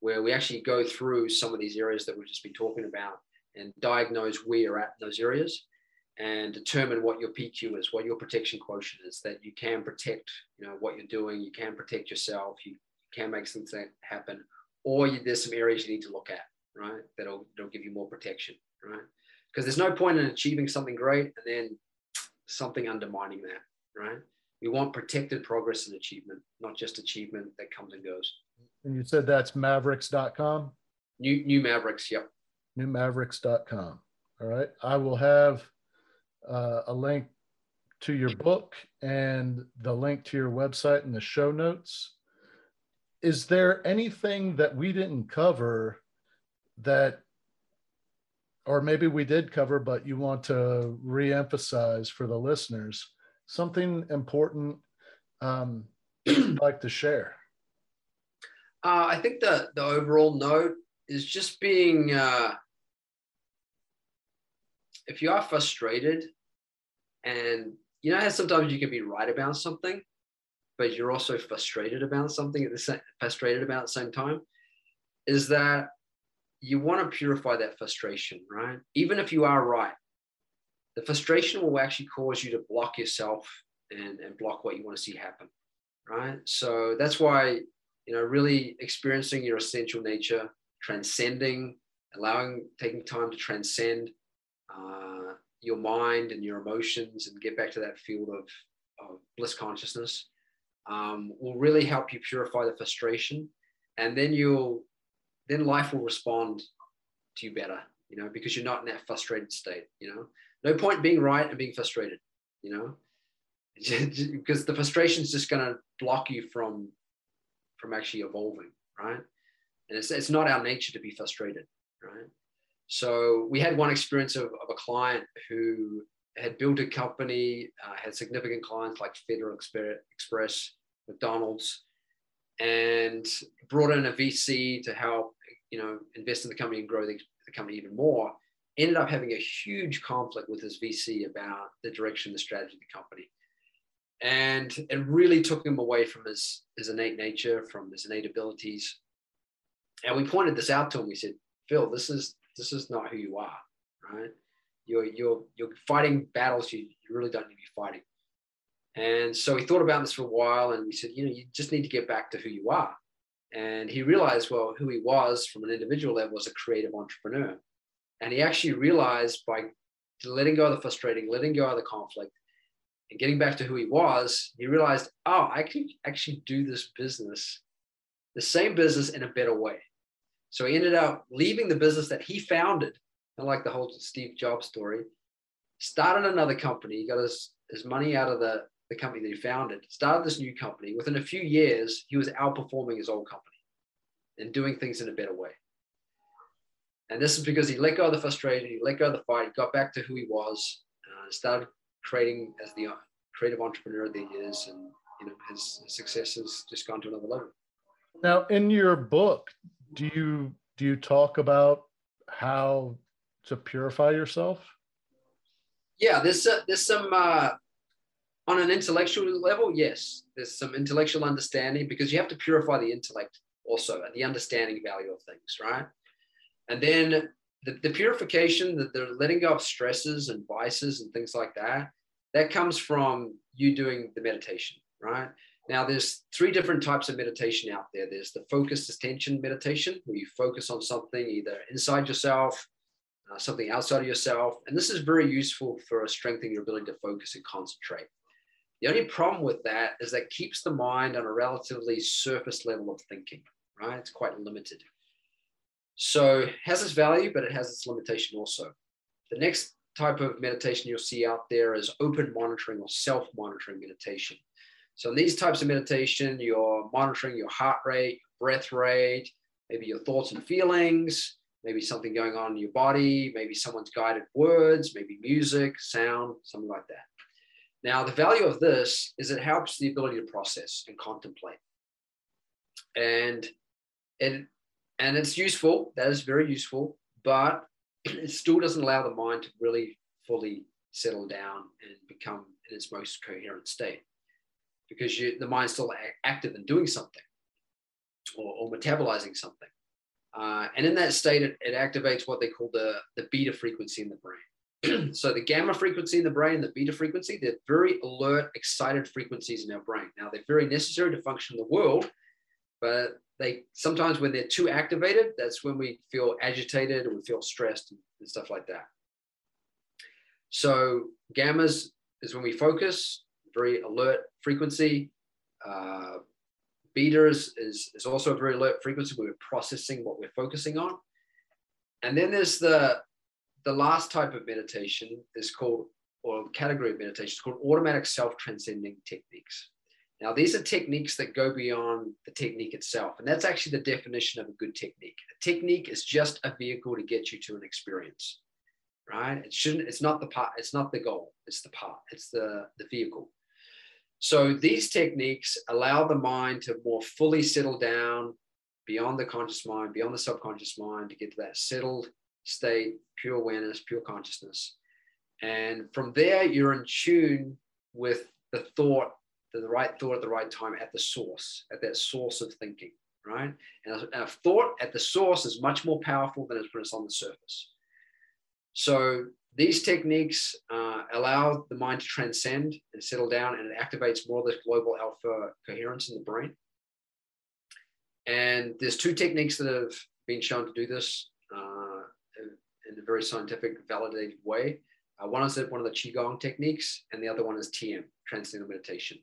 where we actually go through some of these areas that we've just been talking about and diagnose where you're at in those areas and determine what your PQ is, what your protection quotient is, that you can protect, you know, what you're doing, you can protect yourself, you can make things happen, or you, there's some areas you need to look at, right? That'll, that'll give you more protection, right? Because there's no point in achieving something great and then something undermining that, right? We want protected progress and achievement, not just achievement that comes and goes. And you said that's mavericks.com? New, new Mavericks, yep. Newmavericks.com. All right. I will have uh, a link to your book and the link to your website in the show notes. Is there anything that we didn't cover that, or maybe we did cover, but you want to re-emphasize for the listeners? Something important um, [clears throat] you'd like to share? Uh, I think the the overall note is just being uh, if you are frustrated and you know how sometimes you can be right about something but you're also frustrated about something at the same frustrated about the same time is that you want to purify that frustration right? Even if you are right the frustration will actually cause you to block yourself and, and block what you want to see happen right? So that's why you know, really experiencing your essential nature, transcending, allowing, taking time to transcend uh, your mind and your emotions and get back to that field of, of bliss consciousness um, will really help you purify the frustration. And then you'll, then life will respond to you better, you know, because you're not in that frustrated state, you know. No point being right and being frustrated, you know, [laughs] because the frustration is just going to block you from from actually evolving, right? And it's, it's not our nature to be frustrated, right? So we had one experience of, of a client who had built a company, uh, had significant clients like Federal Express, McDonald's, and brought in a VC to help, you know, invest in the company and grow the, the company even more. Ended up having a huge conflict with his VC about the direction, the strategy of the company and it really took him away from his his innate nature, from his innate abilities. And we pointed this out to him. We said, "Phil, this is this is not who you are, right? You're you're you're fighting battles you, you really don't need to be fighting." And so he thought about this for a while, and we said, "You know, you just need to get back to who you are." And he realized, well, who he was from an individual level was a creative entrepreneur. And he actually realized by letting go of the frustrating, letting go of the conflict, and getting back to who he was, he realized, oh, I can actually do this business, the same business in a better way. So he ended up leaving the business that he founded, and like the whole Steve Jobs story, started another company. He got his, his money out of the, the company that he founded, started this new company. Within a few years, he was outperforming his old company and doing things in a better way. And this is because he let go of the frustration, he let go of the fight, got back to who he was, uh, started creating as the creative entrepreneur that he is, and you know his success has just gone to another level. Now, in your book, do you do you talk about how to purify yourself? Yeah, there's uh, there's some uh, on an intellectual level. Yes, there's some intellectual understanding because you have to purify the intellect also, the understanding value of things, right? And then the, the purification, the, the letting go of stresses and vices and things like that, that comes from you doing the meditation, right? Now, there's three different types of meditation out there. There's the focused attention meditation, where you focus on something either inside yourself, uh, something outside of yourself. And this is very useful for strengthening your ability to focus and concentrate. The only problem with that is that keeps the mind on a relatively surface level of thinking, right? It's quite limited. So it has its value, but it has its limitation also. The next type of meditation you'll see out there is open monitoring or self-monitoring meditation. So in these types of meditation, you're monitoring your heart rate, breath rate, maybe your thoughts and feelings, maybe something going on in your body, maybe someone's guided words, maybe music, sound, something like that. Now, the value of this is it helps the ability to process and contemplate. And it and it's useful. That is very useful, but it still doesn't allow the mind to really fully settle down and become in its most coherent state because you, the mind's still active and doing something or, or metabolizing something. Uh, and in that state, it, it, activates what they call the, the beta frequency in the brain. [clears throat] so the gamma frequency in the brain the beta frequency, they're very alert, excited frequencies in our brain. Now, they're very necessary to function in the world, but they sometimes when they're too activated, that's when we feel agitated or we feel stressed and, stuff like that. So gammas is when we focus, very alert frequency. Uh, betas is, is also a very alert frequency we're processing what we're focusing on. And then there's the, the last type of meditation is called, or category of meditation, is called automatic self-transcending techniques. Now, these are techniques that go beyond the technique itself. And that's actually the definition of a good technique. A technique is just a vehicle to get you to an experience, right? It shouldn't, it's not the part, it's not the goal, it's the part, it's the, the vehicle. So these techniques allow the mind to more fully settle down beyond the conscious mind, beyond the subconscious mind, to get to that settled state, pure awareness, pure consciousness. And from there, you're in tune with the thought the right thought at the right time at the source, at that source of thinking, right? And a, thought at the source is much more powerful than it's when it's on the surface. So these techniques uh, allow the mind to transcend and settle down, and it activates more of this global alpha coherence in the brain. And there's two techniques that have been shown to do this uh, in a very scientific, validated way. Uh, one is one of the Qigong techniques, and the other one is TM, Transcendental Meditation.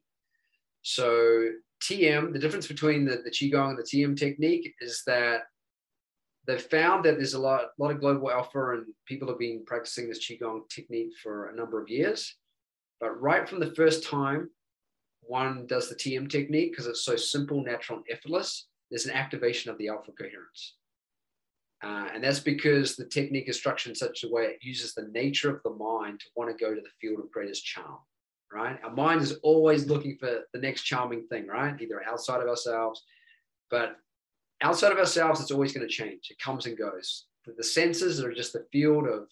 So TM, the difference between the, the Qigong and the TM technique is that they've found that there's a lot, a lot of global alpha and people have been practicing this Qigong technique for a number of years. But right from the first time one does the TM technique, because it's so simple, natural, and effortless, there's an activation of the alpha coherence. Uh, and that's because the technique is structured in such a way it uses the nature of the mind to want to go to the field of greatest charm right? Our mind is always looking for the next charming thing, right? Either outside of ourselves, but outside of ourselves, it's always going to change. It comes and goes. The, the senses are just the field of,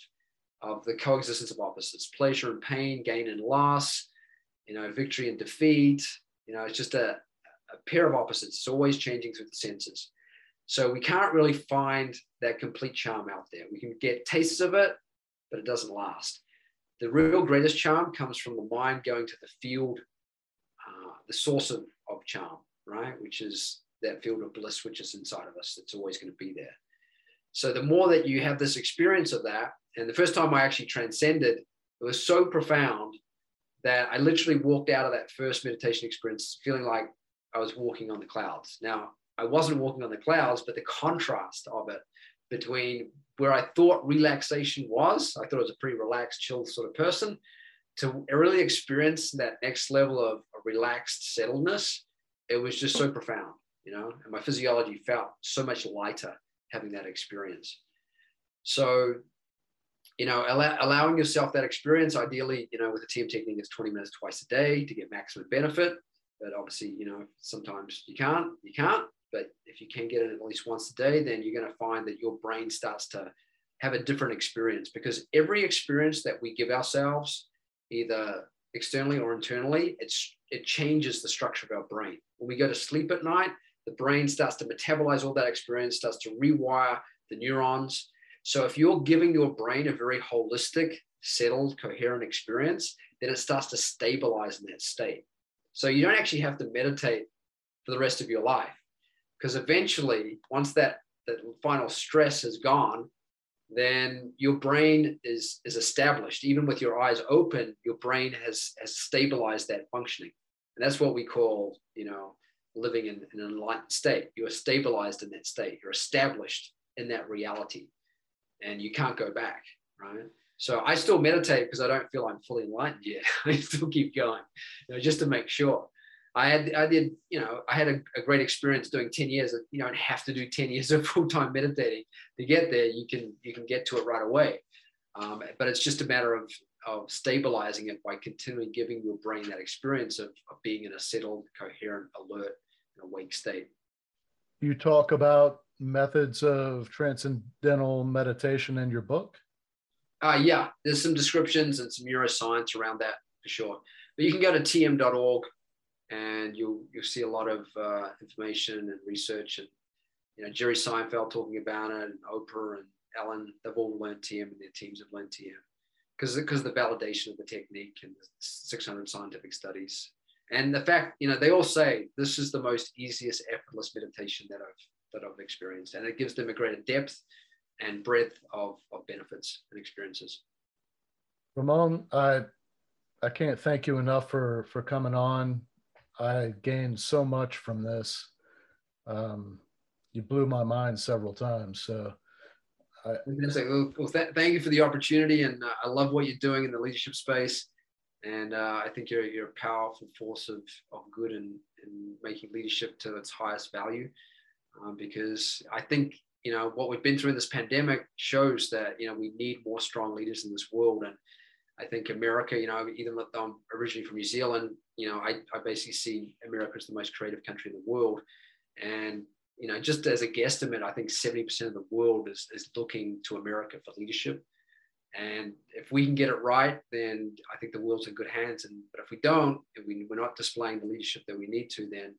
of the coexistence of opposites, pleasure and pain, gain and loss, you know, victory and defeat. You know, it's just a, a pair of opposites. It's always changing through the senses. So we can't really find that complete charm out there. We can get tastes of it, but it doesn't last the real greatest charm comes from the mind going to the field, uh, the source of, of charm, right? Which is that field of bliss, which is inside of us. That's always going to be there. So the more that you have this experience of that, and the first time I actually transcended, it was so profound that I literally walked out of that first meditation experience feeling like I was walking on the clouds. Now, I wasn't walking on the clouds, but the contrast of it between where I thought relaxation was, I thought I was a pretty relaxed, chill sort of person, to really experience that next level of, relaxed settledness, it was just so profound, you know, and my physiology felt so much lighter having that experience. So, you know, allow, allowing yourself that experience, ideally, you know, with a TM technique, is 20 minutes twice a day to get maximum benefit. But obviously, you know, sometimes you can't, you can't. But if you can get it at least once a day, then you're going to find that your brain starts to have a different experience because every experience that we give ourselves, either externally or internally, it's, it changes the structure of our brain. When we go to sleep at night, the brain starts to metabolize all that experience, starts to rewire the neurons. So if you're giving your brain a very holistic, settled, coherent experience, then it starts to stabilize in that state. So you don't actually have to meditate for the rest of your life because eventually once that, that final stress is gone then your brain is is established. Even with your eyes open your brain has has stabilized that functioning. And that's what we call you know living in, in an enlightened state. You are stabilized in that state. You're established in that reality. And you can't go back right? So i still meditate because i don't feel i'm fully enlightened yet. [laughs] I still keep going you know, just to make sure I had, I did, you know, I had a, a, great experience doing 10 years. Of, You don't have to do 10 years of [laughs] full-time meditating to get there. You can, you can get to it right away. Um, but it's just a matter of, of stabilizing it by continually giving your brain that experience of, of being in a settled, coherent, alert, and awake state. You talk about methods of transcendental meditation in your book? Uh, yeah, there's some descriptions and some neuroscience around that for sure. But you can go to tm.org and you'll you'll see a lot of uh, information and research and you know Jerry Seinfeld talking about it and Oprah and Ellen they've all learned TM and their teams have learned TM because because the validation of the technique and the 600 scientific studies. And the fact you know they all say this is the most easiest effortless meditation that I've that I've experienced and it gives them a greater depth and breadth of, of benefits and experiences. Ramon, I I can't thank you enough for for coming on I gained so much from this. Um, you blew my mind several times. So, I, well, th- thank you for the opportunity, and uh, I love what you're doing in the leadership space. And uh, I think you're you're a powerful force of, of good and, and making leadership to its highest value. Um, because I think you know what we've been through in this pandemic shows that you know we need more strong leaders in this world, and I think America, you know, even though I'm originally from New Zealand, you know, I, I basically see America as the most creative country in the world. And, you know, just as a guesstimate, I think 70% of the world is, is looking to America for leadership. And if we can get it right, then I think the world's in good hands. And but if we don't, if we, we're not displaying the leadership that we need to, then,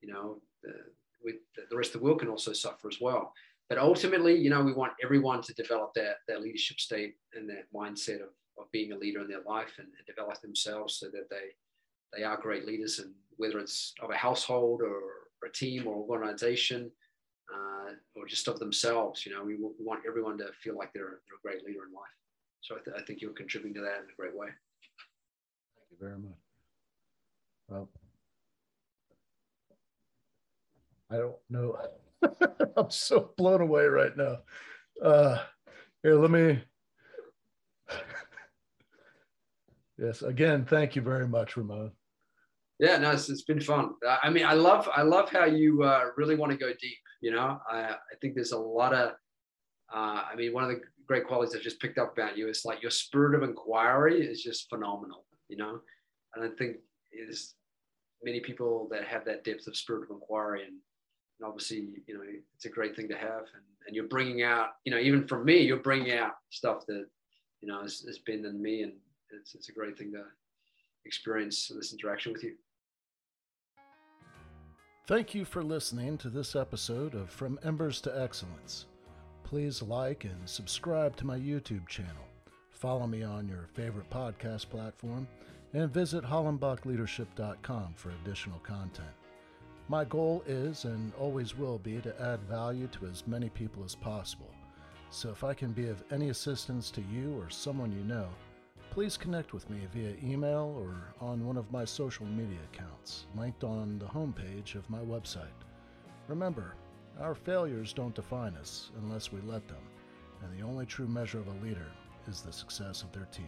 you know, the, the rest of the world can also suffer as well. But ultimately, you know, we want everyone to develop that, that leadership state and that mindset of of being a leader in their life and, and develop themselves so that they they are great leaders. And whether it's of a household or a team or organization uh, or just of themselves you know we, we, want everyone to feel like they're, they're a great leader in life. So I, th- I, think you're contributing to that in a great way. Thank you very much. Well i don't know. [laughs] I'm so blown away right now. Uh, here let me Yes. Again, thank you very much, Ramon. Yeah, no, it's, it's been fun. I mean, I love I love how you uh, really want to go deep. You know, I, I think there's a lot of. Uh, I mean, one of the great qualities I've just picked up about you is like your spirit of inquiry is just phenomenal. You know, and I think is many people that have that depth of spirit of inquiry and, and obviously you know it's a great thing to have and, and you're bringing out you know even from me you're bringing out stuff that you know has, has been in me and it's, it's a great thing to experience this interaction with you. Thank you for listening to this episode of From Embers to Excellence. Please like and subscribe to my YouTube channel. Follow me on your favorite podcast platform and visit hollenbachleadership.com for additional content. My goal is and always will be to add value to as many people as possible. So if I can be of any assistance to you or someone you know, please connect with me via email or on one of my social media accounts, linked on the homepage of my website. Remember, our failures don't define us unless we let them, and the only true measure of a leader is the success of their team.